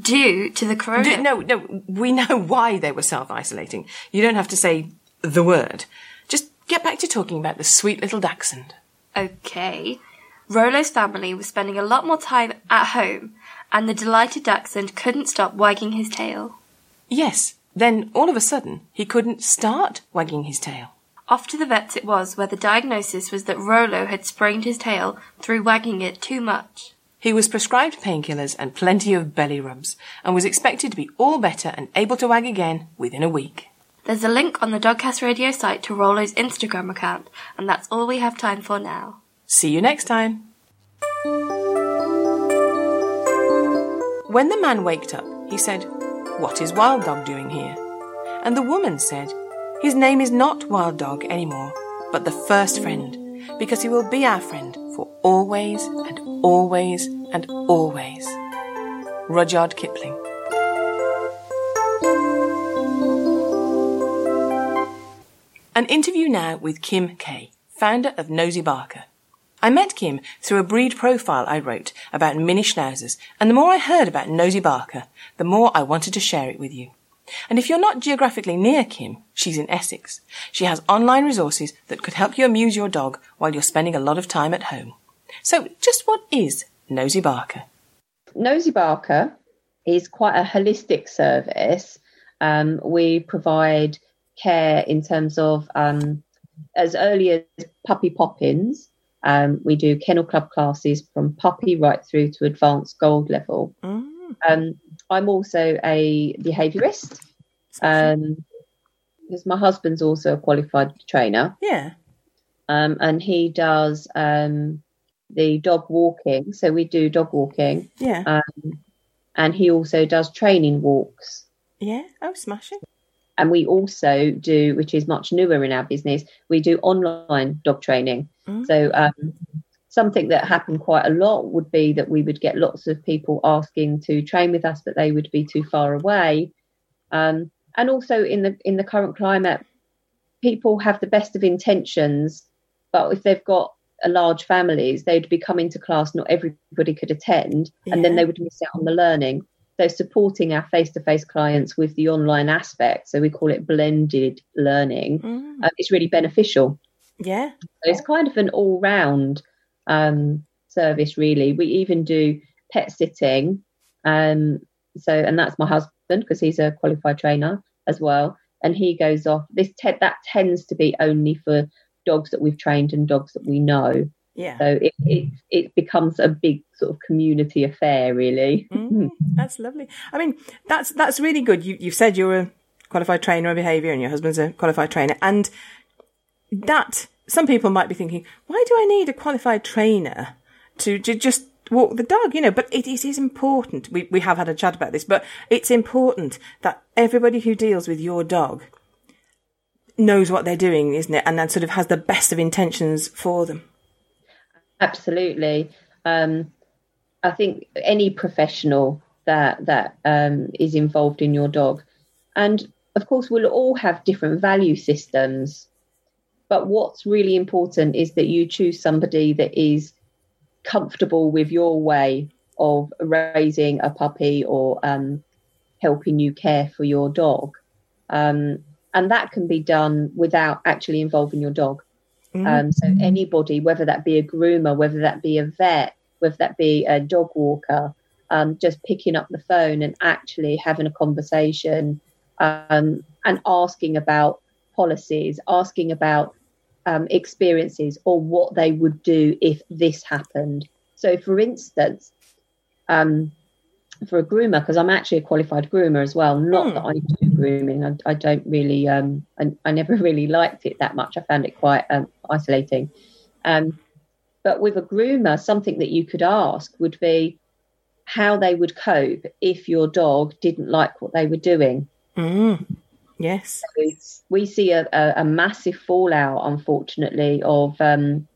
Due to the corona. D- no, no, we know why they were self isolating. You don't have to say the word. Get back to talking about the sweet little dachshund. Okay. Rolo's family was spending a lot more time at home, and the delighted dachshund couldn't stop wagging his tail. Yes, then all of a sudden he couldn't start wagging his tail. Off to the vet's it was, where the diagnosis was that Rolo had sprained his tail through wagging it too much. He was prescribed painkillers and plenty of belly rubs, and was expected to be all better and able to wag again within a week. There's a link on the Dogcast Radio site to Rolo's Instagram account, and that's all we have time for now. See you next time. When the man waked up, he said, What is Wild Dog doing here? And the woman said, His name is not Wild Dog anymore, but the first friend, because he will be our friend for always and always and always. Rudyard Kipling. An interview now with Kim Kay, founder of Nosy Barker. I met Kim through a breed profile I wrote about mini schnauzers, and the more I heard about Nosy Barker, the more I wanted to share it with you. And if you're not geographically near Kim, she's in Essex. She has online resources that could help you amuse your dog while you're spending a lot of time at home. So, just what is Nosy Barker? Nosy Barker is quite a holistic service. Um, we provide care in terms of um, as early as puppy poppins. Um, we do kennel club classes from puppy right through to advanced gold level. Mm. Um, I'm also a behaviourist um, because my husband's also a qualified trainer. Yeah. Um, and he does um, the dog walking. So we do dog walking. Yeah. Um, and he also does training walks. Yeah. Oh, smashing. And we also do, which is much newer in our business, we do online dog training. Mm. So um, something that happened quite a lot would be that we would get lots of people asking to train with us, but they would be too far away. Um, and also in the in the current climate, people have the best of intentions, but if they've got a large families, they'd be coming to class, not everybody could attend, yeah. and then they would miss out on the learning. So supporting our face-to-face clients with the online aspect, so we call it blended learning, mm. uh, is really beneficial. Yeah, so it's kind of an all-round um, service, really. We even do pet sitting, um, so and that's my husband because he's a qualified trainer as well, and he goes off. This te- that tends to be only for dogs that we've trained and dogs that we know. Yeah. So it, it, it becomes a big sort of community affair, really. Mm, that's lovely. I mean, that's that's really good. You you've said you're a qualified trainer of behaviour, and your husband's a qualified trainer, and that some people might be thinking, why do I need a qualified trainer to, to just walk the dog? You know, but it, it is important. We we have had a chat about this, but it's important that everybody who deals with your dog knows what they're doing, isn't it? And then sort of has the best of intentions for them. Absolutely. Um, I think any professional that that um, is involved in your dog, and of course, we'll all have different value systems. But what's really important is that you choose somebody that is comfortable with your way of raising a puppy or um, helping you care for your dog. Um, and that can be done without actually involving your dog. Mm-hmm. Um, so anybody, whether that be a groomer, whether that be a vet, whether that be a dog walker, um, just picking up the phone and actually having a conversation um, and asking about policies, asking about um, experiences or what they would do if this happened. So, for instance, um, for a groomer because I'm actually a qualified groomer as well. Not that I do grooming. I, I don't really. Um, I, I, never really liked it that much. I found it quite um, isolating. Um, but with a groomer, something that you could ask would be how they would cope if your dog didn't like what they were doing. Mm. Yes, so we see a, a, a, massive fallout, unfortunately, of um,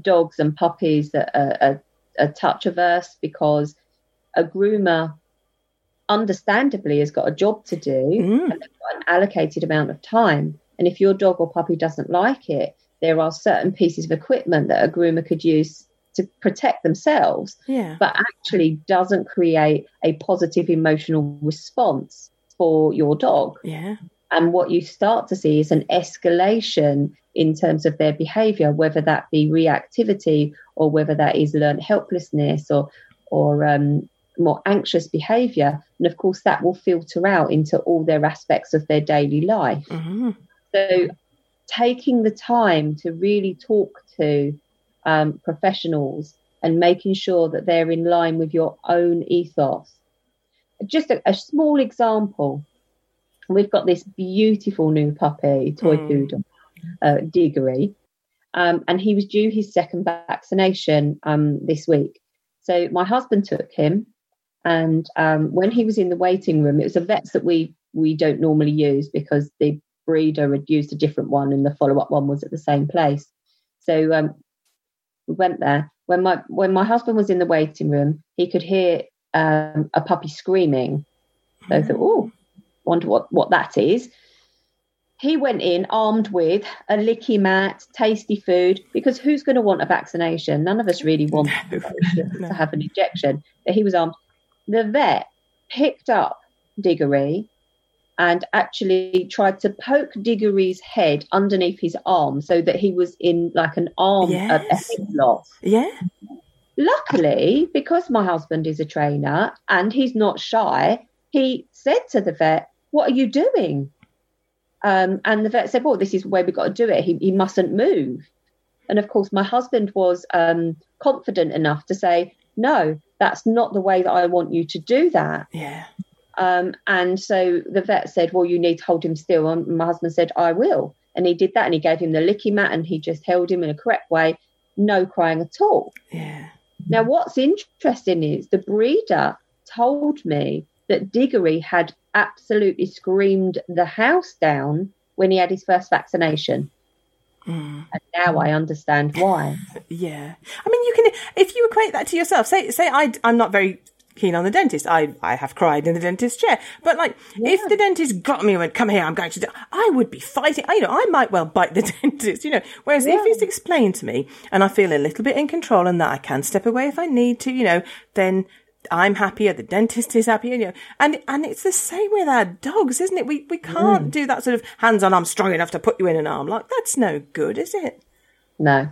dogs and puppies that are, are, are touch averse because a groomer understandably has got a job to do mm. and they've got an allocated amount of time. And if your dog or puppy doesn't like it, there are certain pieces of equipment that a groomer could use to protect themselves, yeah. but actually doesn't create a positive emotional response for your dog. Yeah. And what you start to see is an escalation in terms of their behavior, whether that be reactivity or whether that is learned helplessness or or um, more anxious behavior. And of course, that will filter out into all their aspects of their daily life. Mm-hmm. So, taking the time to really talk to um, professionals and making sure that they're in line with your own ethos. Just a, a small example. We've got this beautiful new puppy, toy Mm. poodle, uh, Diggory, um, and he was due his second vaccination um, this week. So my husband took him, and um, when he was in the waiting room, it was a vets that we we don't normally use because the breeder had used a different one, and the follow up one was at the same place. So um, we went there. When my when my husband was in the waiting room, he could hear um, a puppy screaming. So I thought, oh, wonder what what that is. He went in armed with a licky mat, tasty food, because who's going to want a vaccination? None of us really want to have an injection. But he was armed. The vet picked up Diggory and actually tried to poke Diggory's head underneath his arm so that he was in like an arm, a- a Yes. headlock. Yeah. Luckily, because my husband is a trainer and he's not shy, he said to the vet, What are you doing? Um, and the vet said, Well, this is where we've got to do it. He, he mustn't move. And of course, my husband was um, confident enough to say, No, that's not the way that I want you to do that. Yeah. Um, and so the vet said, Well, you need to hold him still. And my husband said, I will. And he did that and he gave him the licky mat and he just held him in a correct way, no crying at all. Yeah. Now, what's interesting is the breeder told me that Diggory had absolutely screamed the house down when he had his first vaccination. Mm. And now I understand why. Yeah. I mean, you can, if you equate that to yourself, say, say I, I'm not very keen on the dentist. I, I have cried in the dentist chair. But like, if the dentist got me and went, come here, I'm going to do, I would be fighting. I, you know, I might well bite the dentist, you know. Whereas if it's explained to me and I feel a little bit in control and that I can step away if I need to, you know, then I'm happier, the dentist is happier, you know. And, and it's the same with our dogs, isn't it? We, we can't do that sort of hands on, I'm strong enough to put you in an arm. Like, that's no good, is it? No.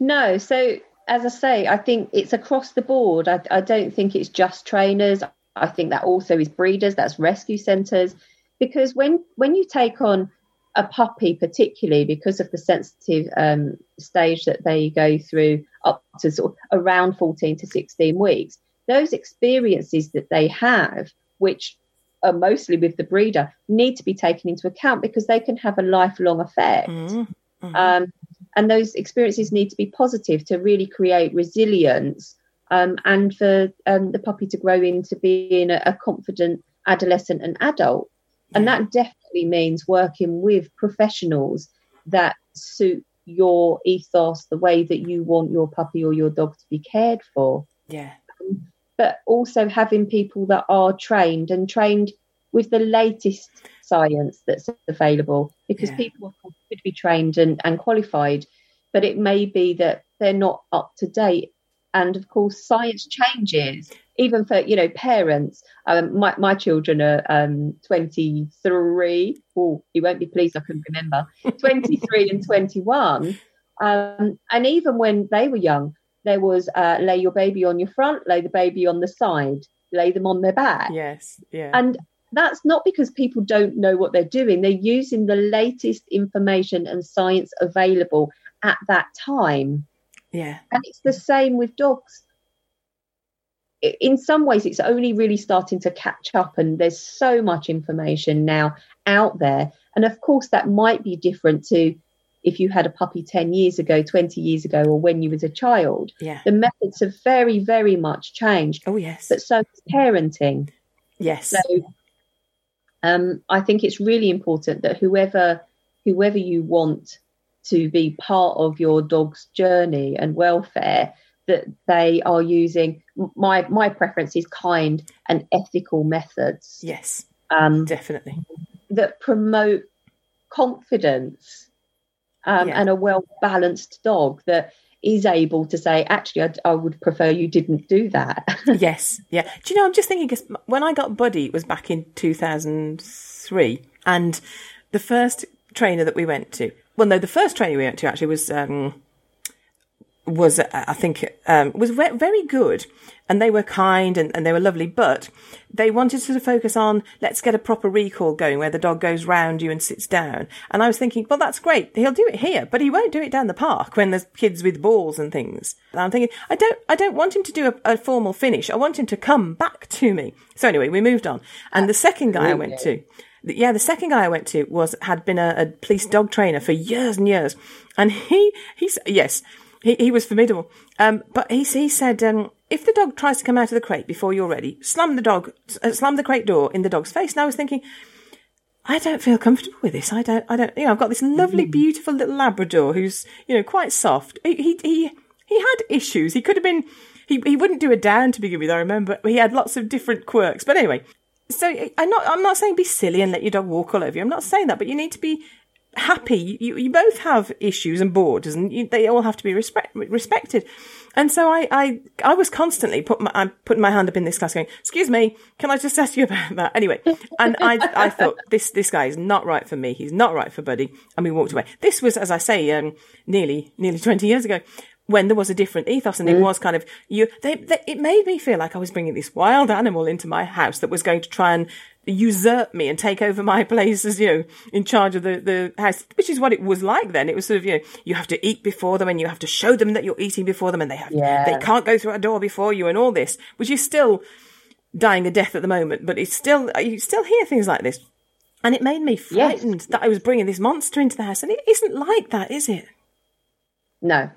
No. So, as I say, I think it's across the board. I, I don't think it's just trainers. I think that also is breeders, that's rescue centres. Because when, when you take on a puppy, particularly because of the sensitive um, stage that they go through up to sort of around 14 to 16 weeks, those experiences that they have, which are mostly with the breeder, need to be taken into account because they can have a lifelong effect. Mm. Um, and those experiences need to be positive to really create resilience um, and for um, the puppy to grow into being a, a confident adolescent and adult. And that definitely means working with professionals that suit your ethos, the way that you want your puppy or your dog to be cared for Yeah. But also having people that are trained and trained with the latest science that's available because Yeah. people could be trained and, and qualified but it may be that they're not up to date. And of course science changes even for you know parents. Um, my, my children are um, 23 oh you won't be pleased i can remember. 23 and 21 um, and even when they were young there was uh, lay your baby on your front, lay the baby on the side, lay them on their back. Yes. Yeah. And that's not because people don't know what they're doing. They're using the latest information and science available at that time. yeah. And it's the same with dogs. In some ways, it's only really starting to catch up, and there's so much information now out there. And of course, that might be different to if you had a puppy 10 years ago, 20 years ago, or when you was a child. Yeah. The methods have very, very much changed, Oh, yes. but so has parenting. Yes. So um, I think it's really important that whoever whoever you want to be part of your dog's journey and welfare, that they are using my my preference is kind and ethical methods yes. um, Definitely. that promote confidence um, Yeah. and a well balanced dog that is able to say, actually, I, I would prefer you didn't do that. yes. Yeah. Do you know, I'm just thinking, because when I got Buddy, it was back in 2003. And the first trainer that we went to, well, no, the first trainer we went to actually was, um, was, uh, I think, um, was very good, and they were kind and, and they were lovely. But they wanted to focus on let's get a proper recall going, where the dog goes round you and sits down. And I was thinking, well, that's great. He'll do it here, but he won't do it down the park when there's kids with balls and things. And I'm thinking, I don't, I don't want him to do a, a formal finish. I want him to come back to me. So anyway, we moved on, and the second guy I went to yeah, the second guy I went to was had been a, a, police dog trainer for years and years, and he he's yes, he, he was formidable. Um, but he, he said, um, if the dog tries to come out of the crate before you're ready, slam the dog, uh, slam the crate door in the dog's face. And I was thinking, I don't feel comfortable with this. I don't, I don't, you know, I've got this lovely, mm. beautiful little Labrador who's, you know, quite soft. He, he, he, he had issues. He could have been, he, he wouldn't do a down to begin with, I remember. He had lots of different quirks. But anyway, so I'm not, I'm not saying be silly and let your dog walk all over you. I'm not saying that, but you need to be happy. You, you both have issues and borders, and you, they all have to be respect, respected. And so I, I, I was constantly put my, I'm putting my hand up in this class, going, "Excuse me, can I just ask you about that?" Anyway, and I, I thought this, this guy is not right for me. He's not right for Buddy, and we walked away. This was, as I say, um, nearly, nearly twenty years ago when there was a different ethos and mm. it was kind of you they, they, it made me feel like i was bringing this wild animal into my house that was going to try and usurp me and take over my place as, you know, in charge of the, the house, which is what it was like then. It was sort of, you know, you have to eat before them and you have to show them that you're eating before them and they have, yeah. they can't go through a door before you and all this, which is still dying a death at the moment, but it's still, you still hear things like this. And it made me frightened yes. that I was bringing this monster into the house. And it isn't like that, is it? No.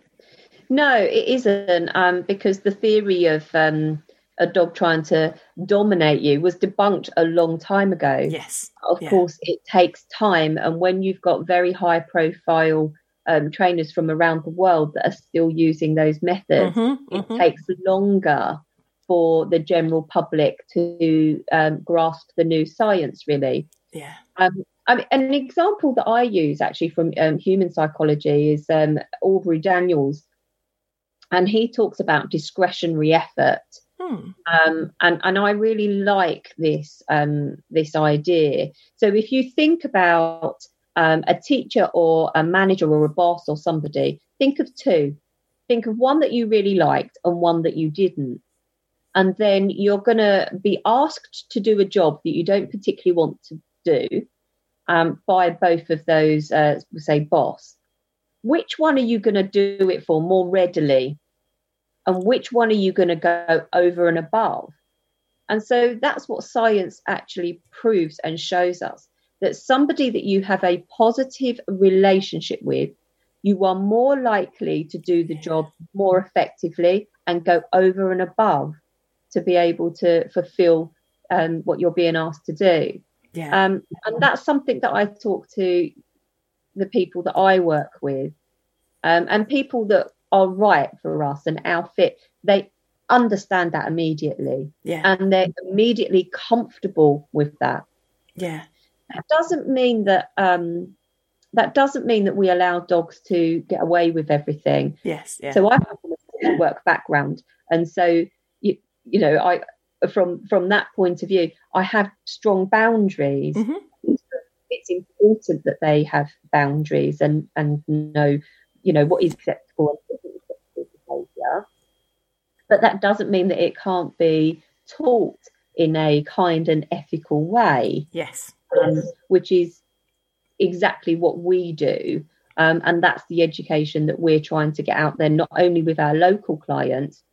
No, it isn't. Um, because the theory of, um, a dog trying to dominate you was debunked a long time ago. Yes. Of yeah. course, it takes time. And when you've got very high profile um, trainers from around the world that are still using those methods, mm-hmm, it mm-hmm. takes longer for the general public to um, grasp the new science, really. Yeah. Um, I mean, an example that I use actually from um, human psychology is um, Aubrey Daniels, and he talks about discretionary effort Hmm. Um, and and I really like this um, this idea. So if you think about um, a teacher or a manager or a boss or somebody, think of two. Think of one that you really liked and one that you didn't. And then you're going to be asked to do a job that you don't particularly want to do um, by both of those, uh, say, boss. Which one are you going to do it for more readily? And which one are you going to go over and above? And so that's what science actually proves and shows us that somebody that you have a positive relationship with, you are more likely to do the job more effectively and go over and above to be able to fulfill um, what you're being asked to do. Yeah. Um, and that's something that I talk to the people that I work with um, and people that are right for us and our fit, they understand that immediately. Yeah. And they're immediately comfortable with that. Yeah. That doesn't mean that um that doesn't mean that we allow dogs to get away with everything. Yes. Yeah. So I have a work background. And so you you know, I from from that point of view, I have strong boundaries. Mm-hmm. It's important that they have boundaries and and know, you know, what is acceptable and behaviour. But that doesn't mean that it can't be taught in a kind and ethical way. Yes. Um, which is exactly what we do. Um, and that's the education that we're trying to get out there, not only with our local clients,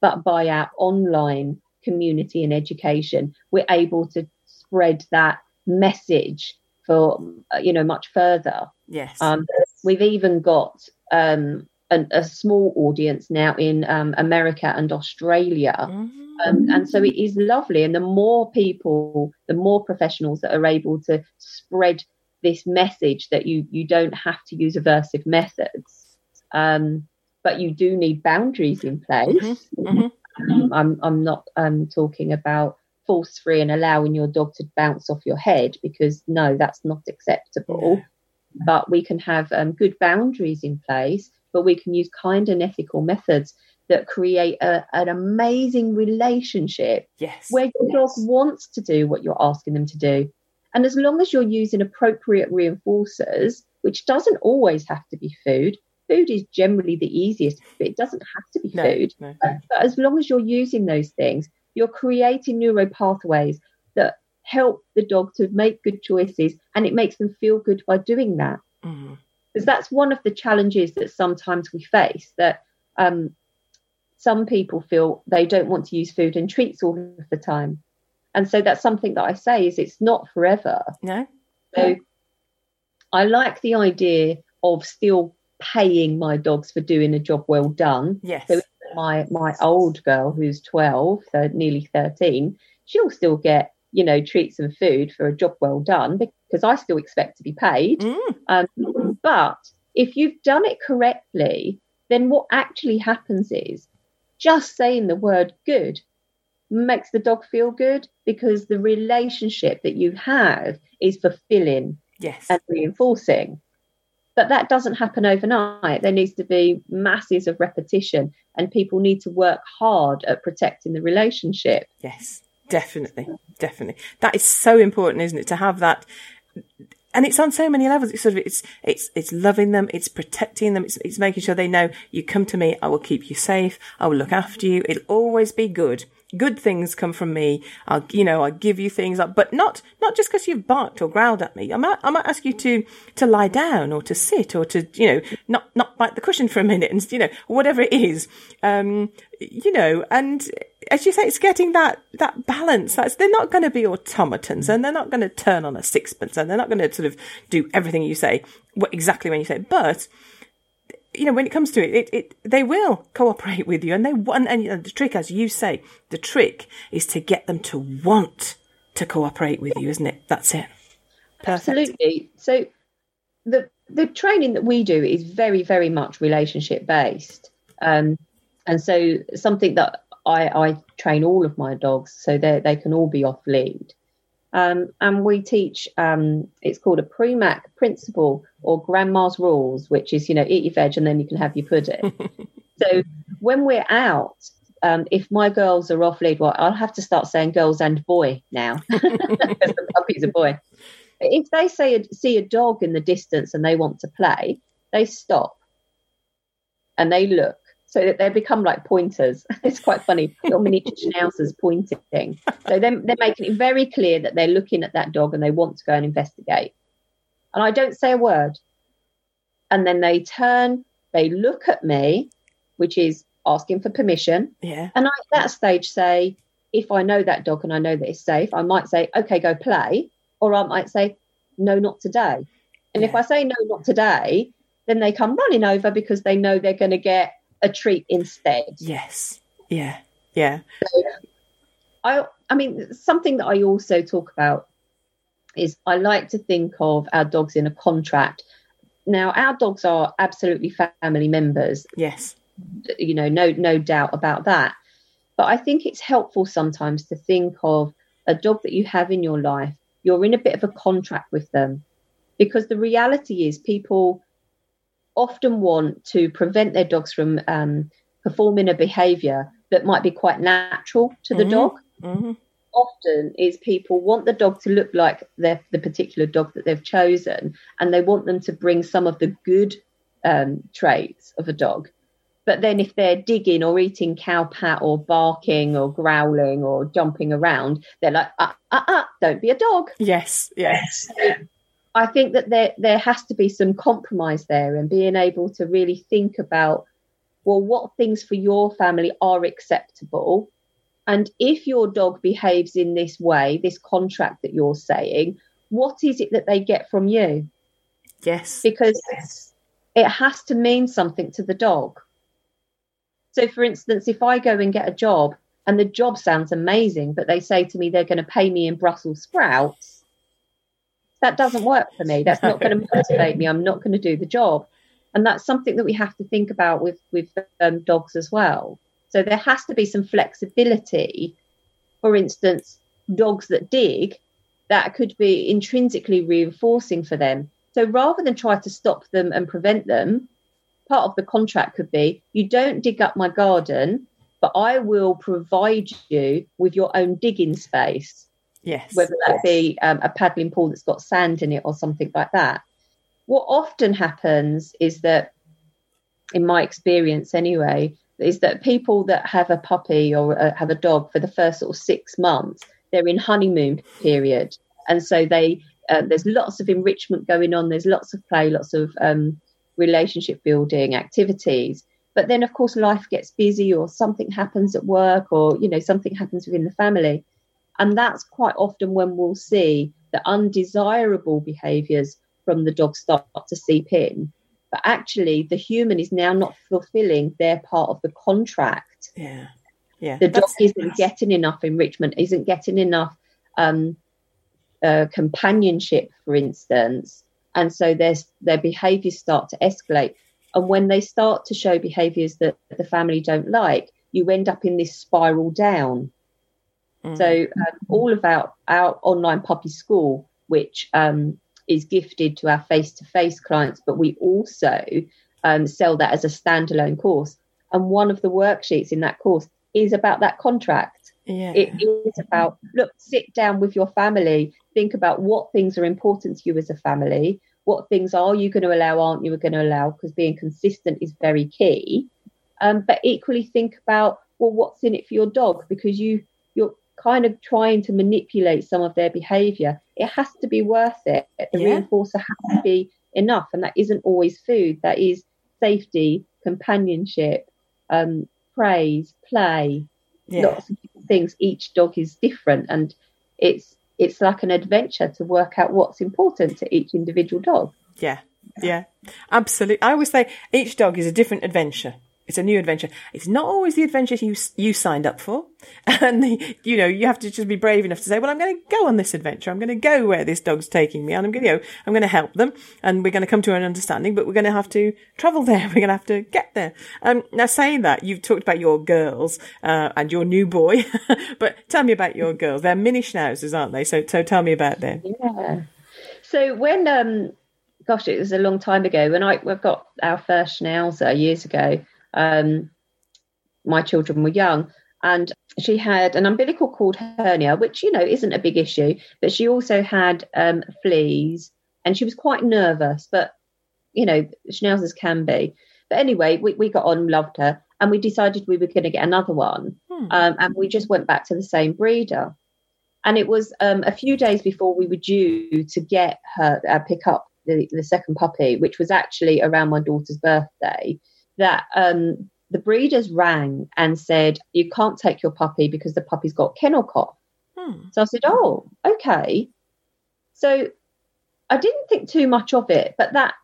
but by our online community and education. We're able to spread that message for, uh, you know, much further. Yes. Um, we've even got um, a, a small audience now in um, America and Australia. Mm-hmm. Um, and so it is lovely. And the more people, the more professionals that are able to spread this message that you you don't have to use aversive methods, um, but you do need boundaries in place. Mm-hmm. Mm-hmm. Um, I'm I'm not um, talking about force free and allowing your dog to bounce off your head because no, that's not acceptable. Yeah. But we can have um, good boundaries in place but we can use kind and ethical methods that create a, an amazing relationship yes. where your dog wants to do what you're asking them to do. And as long as you're using appropriate reinforcers, which doesn't always have to be food, food is generally the easiest, but it doesn't have to be No, food. no. But as long as you're using those things, you're creating neural pathways that help the dog to make good choices and it makes them feel good by doing that. Mm. Because that's one of the challenges that sometimes we face that um, some people feel they don't want to use food and treats all of the time. And so that's something that I say is it's not forever. No? So I like the idea of still paying my dogs for doing a job well done. Yes. So my my old girl who's 12 so nearly 13 she'll still get you know treats and food for a job well done because i still expect to be paid Mm. um, but if you've done it correctly then what actually happens is just saying the word good makes the dog feel good because the relationship that you have is fulfilling Yes. and reinforcing. But that doesn't happen overnight. There needs to be masses of repetition, and people need to work hard at protecting the relationship. Yes, definitely, definitely. That is so important, isn't it? To have that, and it's on so many levels. It's sort of it's it's it's loving them, it's protecting them, it's it's making sure they know you come to me, I will keep you safe, I will look after you. It'll always be good. Good things come from me. I'll you know I'll give you things, but not not just because you've barked or growled at me. I might I might ask you to to lie down or to sit or to you know not not bite the cushion for a minute and you know whatever it is. Um, you know, and as you say, it's getting that that balance. That's they're not going to be automatons, and they're not going to turn on a sixpence, and they're not going to sort of do everything you say exactly when you say. it. But you know, when it comes to it, it, it they will cooperate with you, and they want. And, and the trick, as you say, the trick is to get them to want to cooperate with you, isn't it? That's it. Perfect. Absolutely. So the the training that we do is very very much relationship based, um, and so something that I, I train all of my dogs so they they can all be off lead. Um, and we teach um, it's called a Premack principle or grandma's rules which is you know eat your veg and then you can have your pudding. So when we're out um, if my girls are off lead well i'll have to start saying girls and boy now because the puppy's a boy. If they say see a dog in the distance and they want to play they stop. And they look so that they become like pointers. It's quite funny, little miniature schnauzers pointing. So they're, they're making it very clear that they're looking at that dog and they want to go and investigate. And I don't say a word. And then they turn, they look at me, which is asking for permission. Yeah. And I, at that stage, say, if I know that dog and I know that it's safe, I might say, okay, go play. Or I might say, no, not today. And if I say no, not today, then they come running over because they know they're going to get a treat instead. Yes. Yeah. Yeah. I, I mean, something that I also talk about is I like to think of our dogs in a contract. Now, our dogs are absolutely family members. Yes. You know, no, no doubt about that. But I think it's helpful sometimes to think of a dog that you have in your life. You're in a bit of a contract with them because the reality is people often want to prevent their dogs from um, performing a behavior that might be quite natural to the Mhm. dog hmm often is people want the dog to look like the particular dog that they've chosen and they want them to bring some of the good um, traits of a dog but then if they're digging or eating cow pat or barking or growling or jumping around they're like uh, uh, uh, don't be a dog Yes. Yes. I think that there there has to be some compromise there and being able to really think about well what things for your family are acceptable. And if your dog behaves in this way this contract that you're saying what is it that they get from you? Yes. because it has to mean something to the dog. So for instance if I go and get a job and the job sounds amazing but they say to me they're going to pay me in Brussels sprouts that doesn't work for me. That's not going to motivate me. I'm not going to do the job. And that's something that we have to think about with with um, dogs as well. So there has to be some flexibility. For instance, dogs that dig, that could be intrinsically reinforcing for them. So rather than try to stop them and prevent them, part of the contract could be you don't dig up my garden, but I will provide you with your own digging space Yes. whether that be um, a paddling pool that's got sand in it or something like that. What often happens is that in my experience anyway, is that people that have a puppy or uh, have a dog for the first sort of six months, they're in honeymoon period, and so they uh, there's lots of enrichment going on. There's lots of play, lots of um, relationship building activities. But then, of course, life gets busy, or something happens at work, or you know something happens within the family, and that's quite often when we'll see the undesirable behaviours from the dog start to seep in but actually the human is now not fulfilling their part of the contract. Yeah. Yeah. The dog isn't getting enough enrichment, isn't getting enough um, uh, companionship, for instance. And so their, their behaviors start to escalate. And when they start to show behaviors that the family don't like, you end up in this spiral down. Mm. So um, all of our, our online puppy school, which um, is gifted to our face to face clients, but we also um, sell that as a standalone course. And one of the worksheets in that course is about that contract. Yeah. It is about look, sit down with your family, think about what things are important to you as a family, what things are you going to allow, aren't you going to allow, because being consistent is very key. Um, but equally think about well, what's in it for your dog because you kind of trying to manipulate some of their behavior it has to be worth it. The yeah. reinforcer has to be enough, and that isn't always food. That is safety, companionship, um, praise, play, yeah. lots of things. Each dog is different, and it's it's like an adventure to work out what's important to each individual dog. Yeah, yeah, absolutely. I always say each dog is a different adventure. It's a new adventure. It's not always the adventure you you signed up for, and the, you know you have to just be brave enough to say, "Well, I'm going to go on this adventure. I'm going to go where this dog's taking me, and I'm going to you know, I'm going to help them, and we're going to come to an understanding. But we're going to have to travel there. We're going to have to get there." Um, now, saying that, you've talked about your girls uh, and your new boy, but tell me about your girls. They're mini schnauzers, aren't they? So, so tell me about them. Yeah. So when um, gosh, it was a long time ago when I we got our first schnauzer years ago um, my children were young. And she had an umbilical cord hernia, which, you know, isn't a big issue, but she also had um, fleas and she was quite nervous, but, you know, schnauzers can be. But anyway, we, we got on, loved her, and we decided we were going to get another one. Hmm. Um, and we just went back to the same breeder. And it was um, a few days before we were due to get her, uh, pick up the, the second puppy, which was actually around my daughter's birthday that um, the breeders rang and said, You can't take your puppy because the puppy's got kennel cough. Hmm. So I said, Oh, okay. So I didn't think too much of it, but that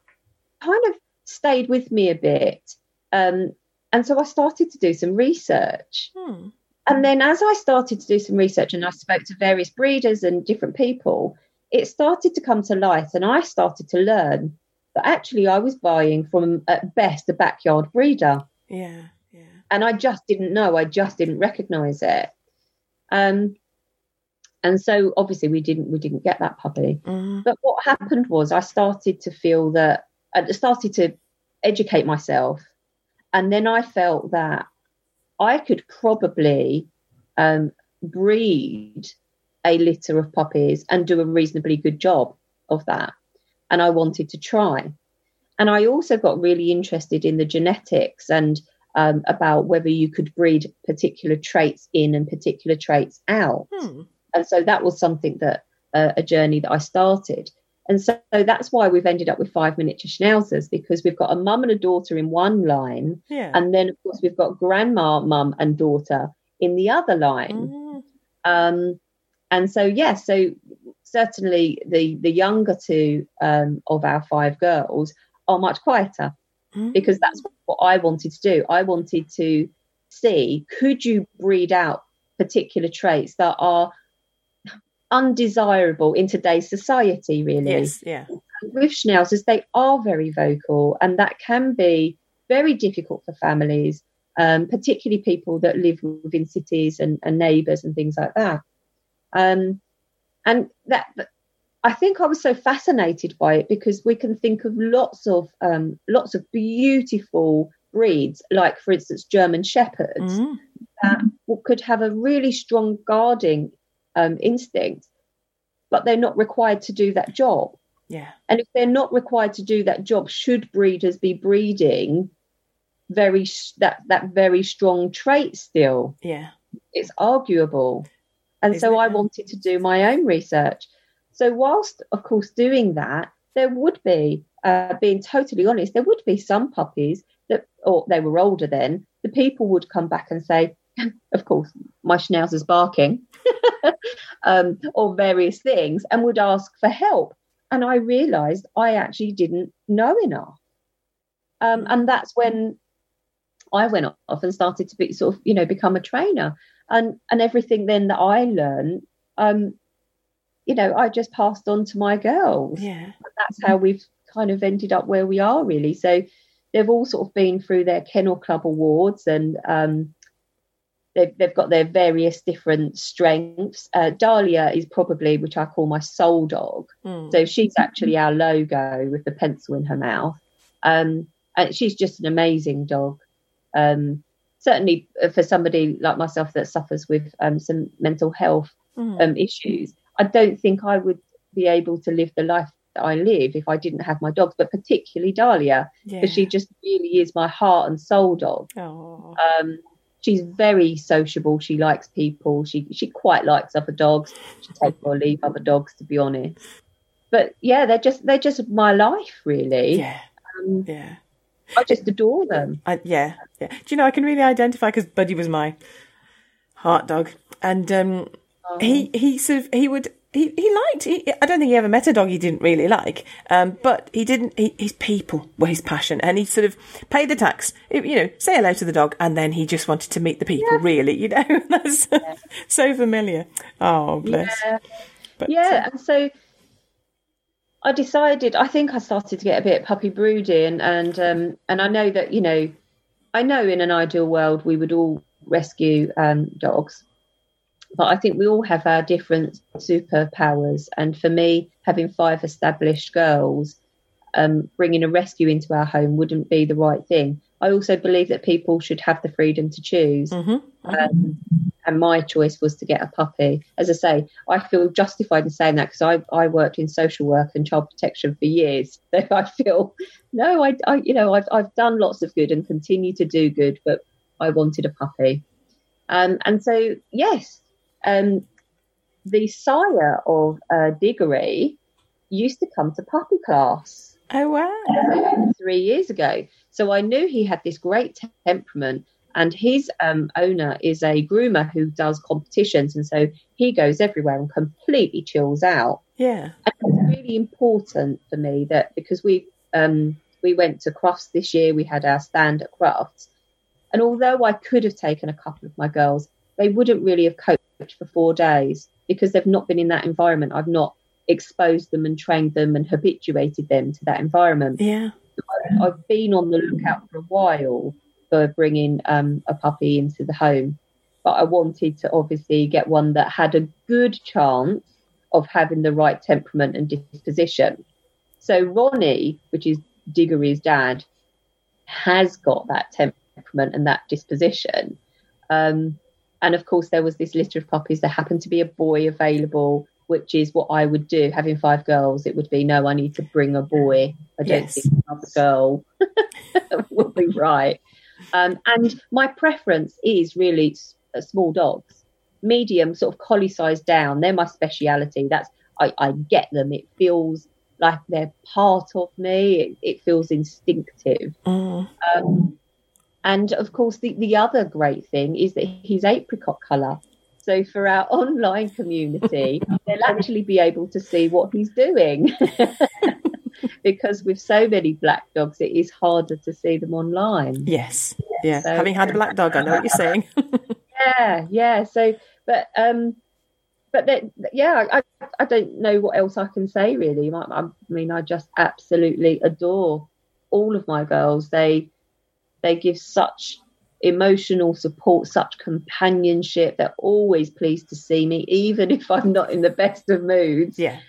kind of stayed with me a bit. Um, and so I started to do some research. Hmm. And then as I started to do some research and I spoke to various breeders and different people, it started to come to light and I started to learn but actually I was buying from at best a backyard breeder. Yeah, yeah. And I just didn't know. I just didn't recognise it. Um, and so obviously we didn't we didn't get that puppy. Mm. But what happened was I started to feel that I started to educate myself, and then I felt that I could probably um, breed a litter of puppies and do a reasonably good job of that and I wanted to try. And I also got really interested in the genetics and um, about whether you could breed particular traits in and particular traits out. Hmm. And so that was something that uh, a journey that I started. And so, so, that's why we've ended up with five miniature schnauzers because we've got a mum and a daughter in one line. Yeah. And then, of course, we've got grandma, mum, and daughter in the other line. Mm. Um, and so, yeah, so certainly the the younger two um, of our five girls are much quieter mm-hmm. because that's what I wanted to do. I wanted to see could you breed out particular traits that are undesirable in today's society really yes yeah with schnauzers they are very vocal and that can be very difficult for families um, particularly people that live within cities and, and neighbours and things like that um, and that I think I was so fascinated by it because we can think of lots of um, lots of beautiful breeds, like for instance German shepherds, mm. that could have a really strong guarding um, instinct, but they're not required to do that job. Yeah. And if they're not required to do that job, should breeders be breeding very sh- that that very strong trait still. Yeah. It's arguable, and Isn't so it? I wanted to do my own research. So whilst, of course, doing that, there would be, uh, being totally honest, there would be some puppies that, or they were older then. The people would come back and say, of course, my schnauzer's barking, um, or various things, and would ask for help. And I realised I actually didn't know enough, um, and that's when I went off and started to be sort of, you know, become a trainer, and and everything then that I learned, um, you know, I just passed on to my girls. Yeah. that's how we've kind of ended up where we are really. So they've all sort of been through their kennel club awards and um, they've, they've got their various different strengths. Uh, dahlia is probably which i call my soul dog. Mm. so she's actually our logo with the pencil in her mouth. Um, and she's just an amazing dog. Um, certainly for somebody like myself that suffers with um, some mental health Mm. um, issues. I don't think I would be able to live the life that I live if I didn't have my dogs, but particularly Dahlia, yeah. because she just really is my heart and soul dog. Oh. Um, she's very sociable. She likes people. She she quite likes other dogs. She take or leave other dogs, to be honest. But yeah, they're just they're just my life, really. Yeah. Um, Yeah. I just adore them. I, yeah, yeah. Do you know I can really identify because Buddy was my heart dog, and um, he he sort of he would he he liked. He, I don't think he ever met a dog he didn't really like, um, but he didn't. He, his people were his passion, and he sort of paid the tax. You know, say hello to the dog, and then he just wanted to meet the people. Really, you know, that's so familiar. Oh, bless. Yeah. But, yeah and so i decided i think i started to get a bit puppy broody and and um and i know that you know i know in an ideal world we would all rescue um dogs but i think we all have our different superpowers. And for me having five established girls um bringing a rescue into our home wouldn't be the right thing. I also believe that people should have the freedom to choose. Mhm. um, and my choice was to get a puppy. As I say, I feel justified in saying that because I, I worked in social work and child protection for years. So I feel, no, I, I you know, I've, I've done lots of good and continue to do good, but I wanted a puppy. Um, and so, yes, um, the sire of uh, Diggory used to come to puppy class Oh wow. three years ago. So I knew he had this great temperament. And his um, owner is a groomer who does competitions. And so he goes everywhere and completely chills out. Yeah. And it's really important for me that because we um, we went to Crufts this year, we had our stand at Crufts. And although I could have taken a couple of my girls, they wouldn't really have coped for four days because they've not been in that environment. I've not exposed them and trained them and habituated them to that environment. Yeah. I've been on the lookout for a while for bringing um, a puppy into the home, but I wanted to obviously get one that had a good chance of having the right temperament and disposition. So Ronnie, which is Diggory's dad, has got that temperament and that disposition. Um, and of course, there was this litter of puppies. There happened to be a boy available, which is what I would do. Having five girls, it would be no, I need to bring a boy. I don't Yes. think another girl would be right. Um, and my preference is really uh, small dogs, medium, sort of collie size down. They're my speciality. That's I, I get them. It feels like they're part of me. It, it feels instinctive. Mm. Um, and of course, the, the other great thing is that he's apricot colour. So for our online community, they'll actually be able to see what he's doing. because with so many black dogs, it is harder to see them online. Yes. Yeah. So- Having had a black dog, I know what you're saying. Yeah, yeah. So, but um, but that, yeah, I I don't know what else I can say really. I, I mean, I just absolutely adore all of my girls. They they give such emotional support, such companionship. They're always pleased to see me, even if I'm not in the best of moods. yeah.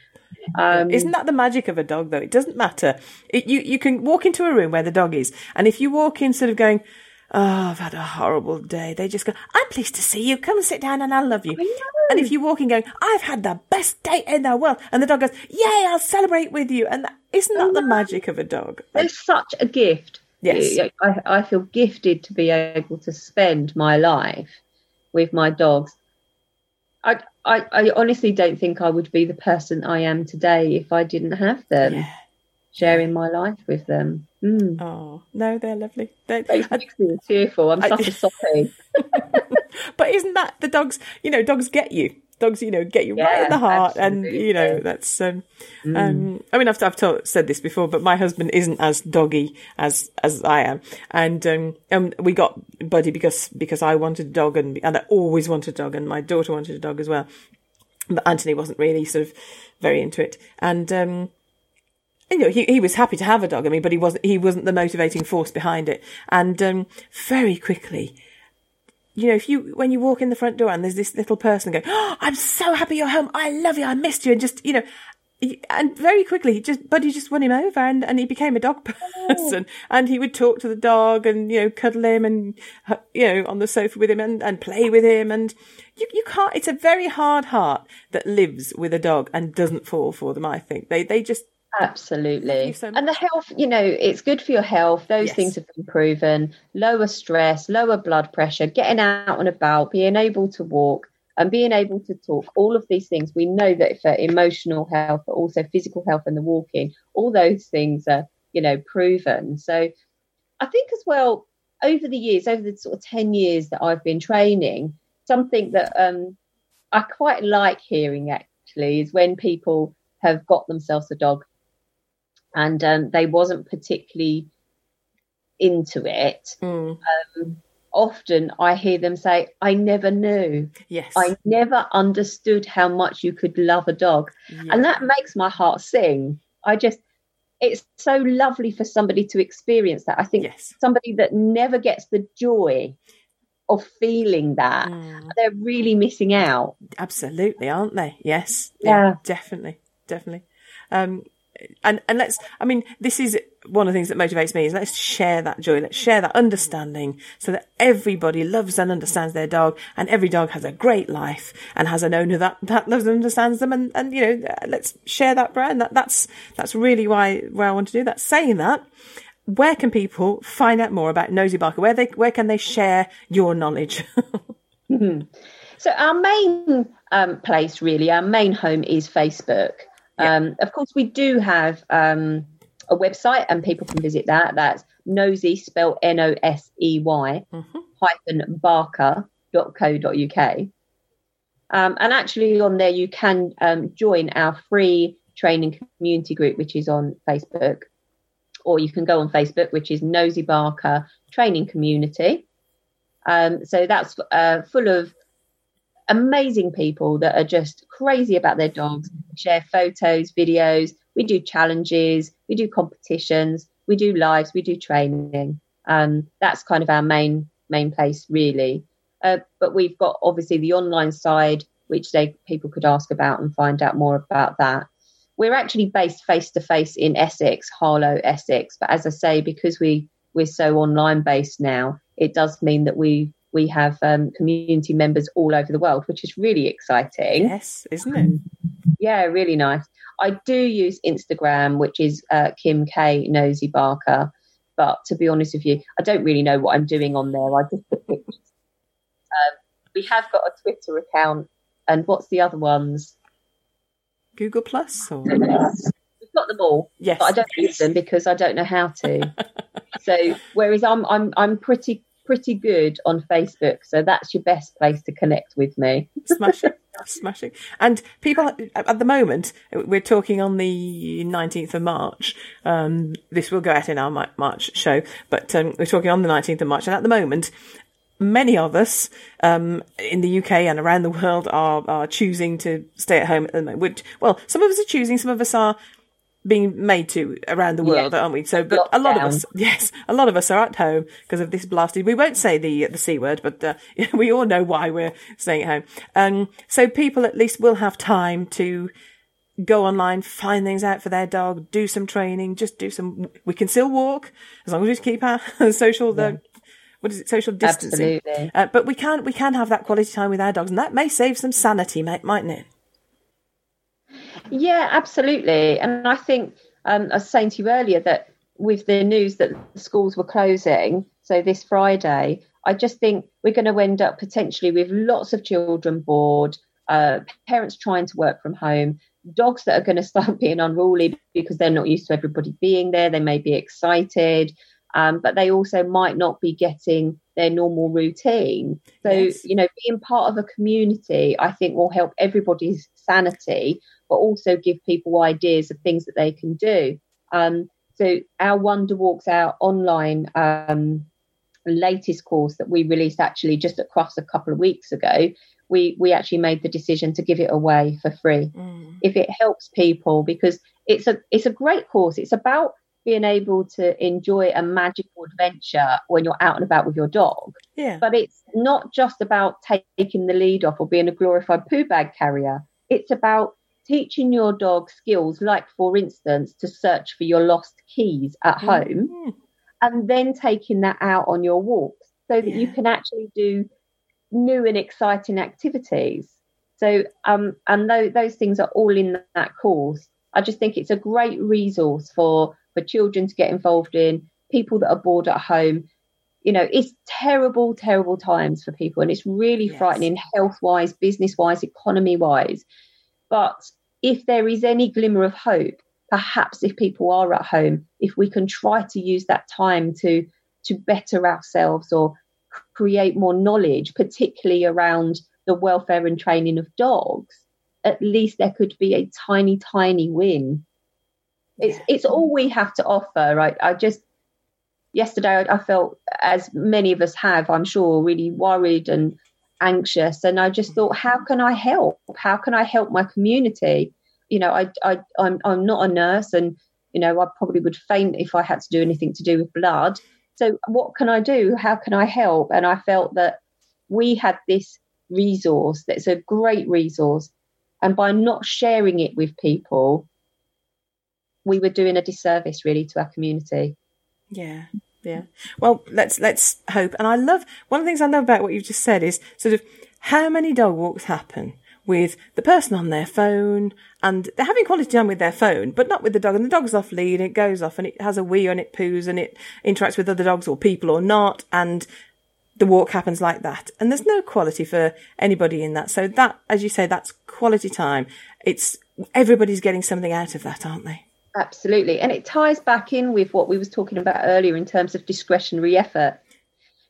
Um, Isn't that the magic of a dog, though? It doesn't matter. It, you you can walk into a room where the dog is, and if you walk in sort of going, "Oh, I've had a horrible day," they just go, "I'm pleased to see you. Come and sit down, and I'll love you." And if you walk in going, "I've had the best day in the world," and the dog goes, "Yay, I'll celebrate with you," and that, isn't that the magic of a dog? they're such a gift. Yes. I, I feel gifted to be able to spend my life with my dogs. I, I, I honestly don't think I would be the person I am today if I didn't have them Yeah. sharing my life with them. Mm. Oh no, they're lovely. They, It makes me tearful. I'm I- such a soppy. but isn't that the dogs? You know, dogs get you. Dogs, you know, get you right in the heart, and you know that's. Um, Mm. um, I mean, I've I've told, said this before, but my husband isn't as doggy as as I am, and um, um, we got Buddy because because I wanted a dog, and and I always wanted a dog, and my daughter wanted a dog as well, but Anthony wasn't really sort of very into it, and. um you know, he, he was happy to have a dog. I mean, but he wasn't he wasn't the motivating force behind it. And um, very quickly, you know, if you when you walk in the front door and there's this little person going, oh, "I'm so happy you're home. I love you. I missed you," and just you know, and very quickly, just Buddy just won him over, and and he became a dog person, and he would talk to the dog and you know cuddle him and uh, you know on the sofa with him and and play with him, and you you can't. It's a very hard heart that lives with a dog and doesn't fall for them. I think they they just Absolutely. so and the health, you know, it's good for your health. Those Yes. things have been proven. Lower stress, lower blood pressure, getting out and about, being able to walk and being able to talk. All of these things, we know that for emotional health, but also physical health and the walking, all those things are, you know, proven. So I think as well, over the years, over the sort of 10 years that I've been training, something that um, I quite like hearing actually is when people have got themselves a dog and um, they wasn't particularly into it. mm, Often I hear them say, I never knew. yes, I never understood how much you could love a dog. Yeah. And that makes my heart sing. I just, it's so lovely for somebody to experience that. I think yes. somebody that never gets the joy of feeling that, Mm. they're really missing out. Absolutely, aren't they? Yes. Yeah. definitely, definitely. Um, and and let's. I mean, this is one of the things that motivates me is let's share that joy, let's share that understanding, so that everybody loves and understands their dog, and every dog has a great life and has an owner that that loves and understands them, and and you know, let's share that brand. That that's that's really why why I want to do that. Saying that. Where can people find out more about Nosy Barker? Where they where can they share your knowledge? So our main um, place, really, our main home is Facebook. Um, of course, we do have um, a website, and people can visit that. That's nosy, spelled N O S E Y, hyphen barker.co.uk. Um, and actually, on there, you can um, join our free training community group, which is on Facebook, or you can go on Facebook, which is Nosy Barker Training Community. Um, so that's uh, full of amazing people that are just crazy about their dogs, share photos, videos. We do challenges, we do competitions, we do lives, we do training. Um, that's kind of our main main place, really. Uh, but we've got obviously the online side, which they people could ask about and find out more about that. We're actually based face to face in Essex, Harlow, Essex. But as I say, because we we're so online based now, it does mean that we we have um, community members all over the world, which is really exciting. yes, isn't it? Yeah, really nice. I do use Instagram, which is uh, Kim K Nosy Barker. But to be honest with you, I don't really know what I'm doing on there. I just put pictures. Um, we have got a Twitter account, and what's the other ones? Google Plus or We've got them all, yes, but I don't use them because I don't know how to. so whereas I'm I'm I'm pretty pretty good on Facebook, so that's your best place to connect with me. smashing, smashing. And people at the moment, we're talking on the nineteenth of March. Um, this will go out in our March show, but um, we're talking on the nineteenth of March. And at the moment, many of us um, in the UK and around the world are are choosing to stay at home at the moment. Which, well, some of us are choosing, some of us are being made to around the world, Yes. aren't we? So, but a lot of us, yes, a lot of us are at home because of this blasted. We won't say the the c word, but uh, we all know why we're staying at home. Um, so people at least will have time to go online, find things out for their dog, do some training, just do some. We can still walk as long as we keep our social the. What is it? Social distancing. Absolutely. Uh, but we can we can have that quality time with our dogs, and that may save some sanity, mate, mightn't it? Yeah, absolutely. And I think um, I was saying to you earlier that with the news that schools were closing, so this Friday, I just think we're going to end up potentially with lots of children bored, uh, parents trying to work from home, dogs that are going to start being unruly because they're not used to everybody being there. They may be excited, um, but they also might not be getting their normal routine. So, yes. you know, being part of a community, I think, will help everybody's sanity, but also give people ideas of things that they can do. Um, so, our Wonder Walks, our online um, latest course that we released actually just across a couple of weeks ago, we we actually made the decision to give it away for free mm. if it helps people because it's a it's a great course. It's about being able to enjoy a magical adventure when you're out and about with your dog. Yeah. But it's not just about taking the lead off or being a glorified poo bag carrier. It's about teaching your dog skills, like, for instance, to search for your lost keys at mm-hmm. home and then taking that out on your walks so that yeah. you can actually do new and exciting activities. So, um, and th- those things are all in that course. I just think it's a great resource for for children to get involved in, people that are bored at home. You know, it's terrible, terrible times for people, and it's really yes. frightening health wise, business wise, economy wise. But if there is any glimmer of hope, perhaps if people are at home, if we can try to use that time to to better ourselves or create more knowledge, particularly around the welfare and training of dogs, at least there could be a tiny, tiny win it's it's all we have to offer, right? I just yesterday I, I felt, as many of us have, I'm sure, really worried and anxious, and I just thought, how can I help? How can I help my community? You know, I I I'm I'm not a nurse, and you know, I probably would faint if I had to do anything to do with blood. So, what can I do? How can I help? And I felt that we had this resource that's a great resource. And by not sharing it with people, we were doing a disservice really to our community. Yeah. Yeah. Well, let's let's hope. And I love one of the things I love about what you've just said is sort of how many dog walks happen with the person on their phone and they're having quality time with their phone, but not with the dog. And the dog's off lead and it goes off and it has a wee and it poos and it interacts with other dogs or people or not. And the walk happens like that. And there's no quality for anybody in that. So that, as you say, that's quality time. It's everybody's getting something out of that, aren't they? Absolutely. And it ties back in with what we was talking about earlier in terms of discretionary effort.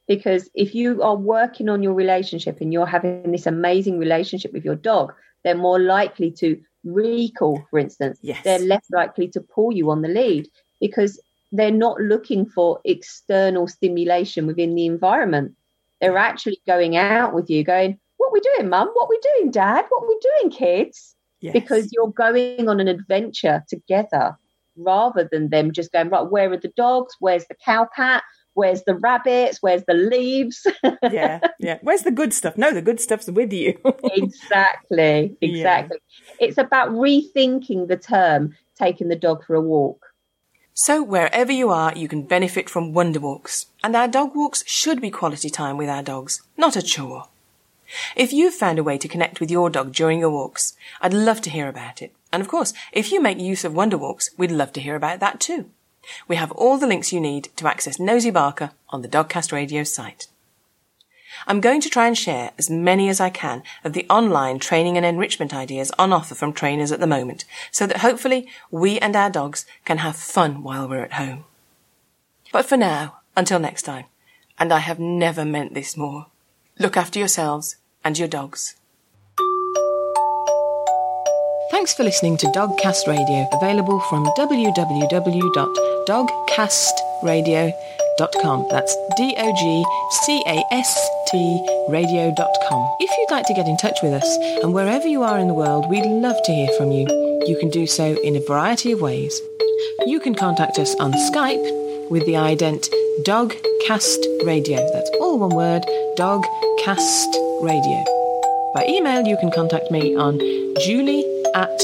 Because if you are working on your relationship and you're having this amazing relationship with your dog, they're more likely to recall, for instance. Yes. They're less likely to pull you on the lead because they're not looking for external stimulation within the environment. They're actually going out with you, going, What we doing, mum? What we doing, dad? What we doing, kids? Yes. because you're going on an adventure together rather than them just going right where are the dogs? Where's the cow pat? Where's the rabbits? Where's the leaves? Yeah yeah. Where's the good stuff? No the good stuff's with you. Exactly exactly. Yeah. it's about rethinking the term taking the dog for a walk. So wherever you are you can benefit from wonder walks and our dog walks should be quality time with our dogs not a chore if you've found a way to connect with your dog during your walks, I'd love to hear about it. And of course, if you make use of Wonder Walks, we'd love to hear about that too. We have all the links you need to access Nosy Barker on the Dogcast Radio site. I'm going to try and share as many as I can of the online training and enrichment ideas on offer from trainers at the moment, so that hopefully we and our dogs can have fun while we're at home. But for now, until next time, and I have never meant this more, look after yourselves and your dogs. Thanks for listening to Dogcast Radio, available from www.dogcastradio.com. That's D O G C A S T radio.com. If you'd like to get in touch with us, and wherever you are in the world, we'd love to hear from you. You can do so in a variety of ways. You can contact us on Skype with the ident Dogcast Radio. That's all one word, Dogcast Radio. By email, you can contact me on julie at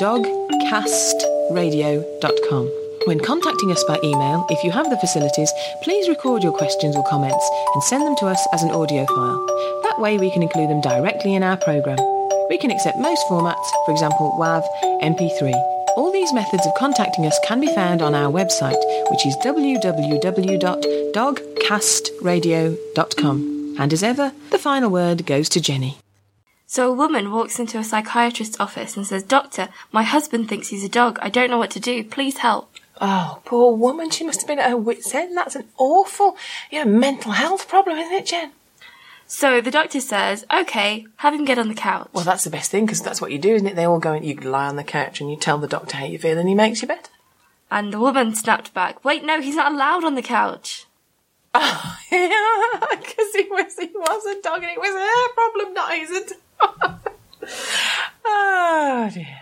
dogcastradio.com. When contacting us by email, if you have the facilities, please record your questions or comments and send them to us as an audio file. That way we can include them directly in our programme. We can accept most formats, for example WAV, MP3. All these methods of contacting us can be found on our website, which is www.dogcastradio.com. And as ever, the final word goes to Jenny. So a woman walks into a psychiatrist's office and says, Doctor, my husband thinks he's a dog. I don't know what to do. Please help. Oh, poor woman. She must have been at her wit's end. That's an awful, you know, mental health problem, isn't it, Jen? So the doctor says, okay, have him get on the couch. Well, that's the best thing because that's what you do, isn't it? They all go and you lie on the couch and you tell the doctor how you feel and he makes you better. And the woman snapped back, wait, no, he's not allowed on the couch. Oh, yeah, because he was, he was a dog and it was her problem, not his. oh, dear.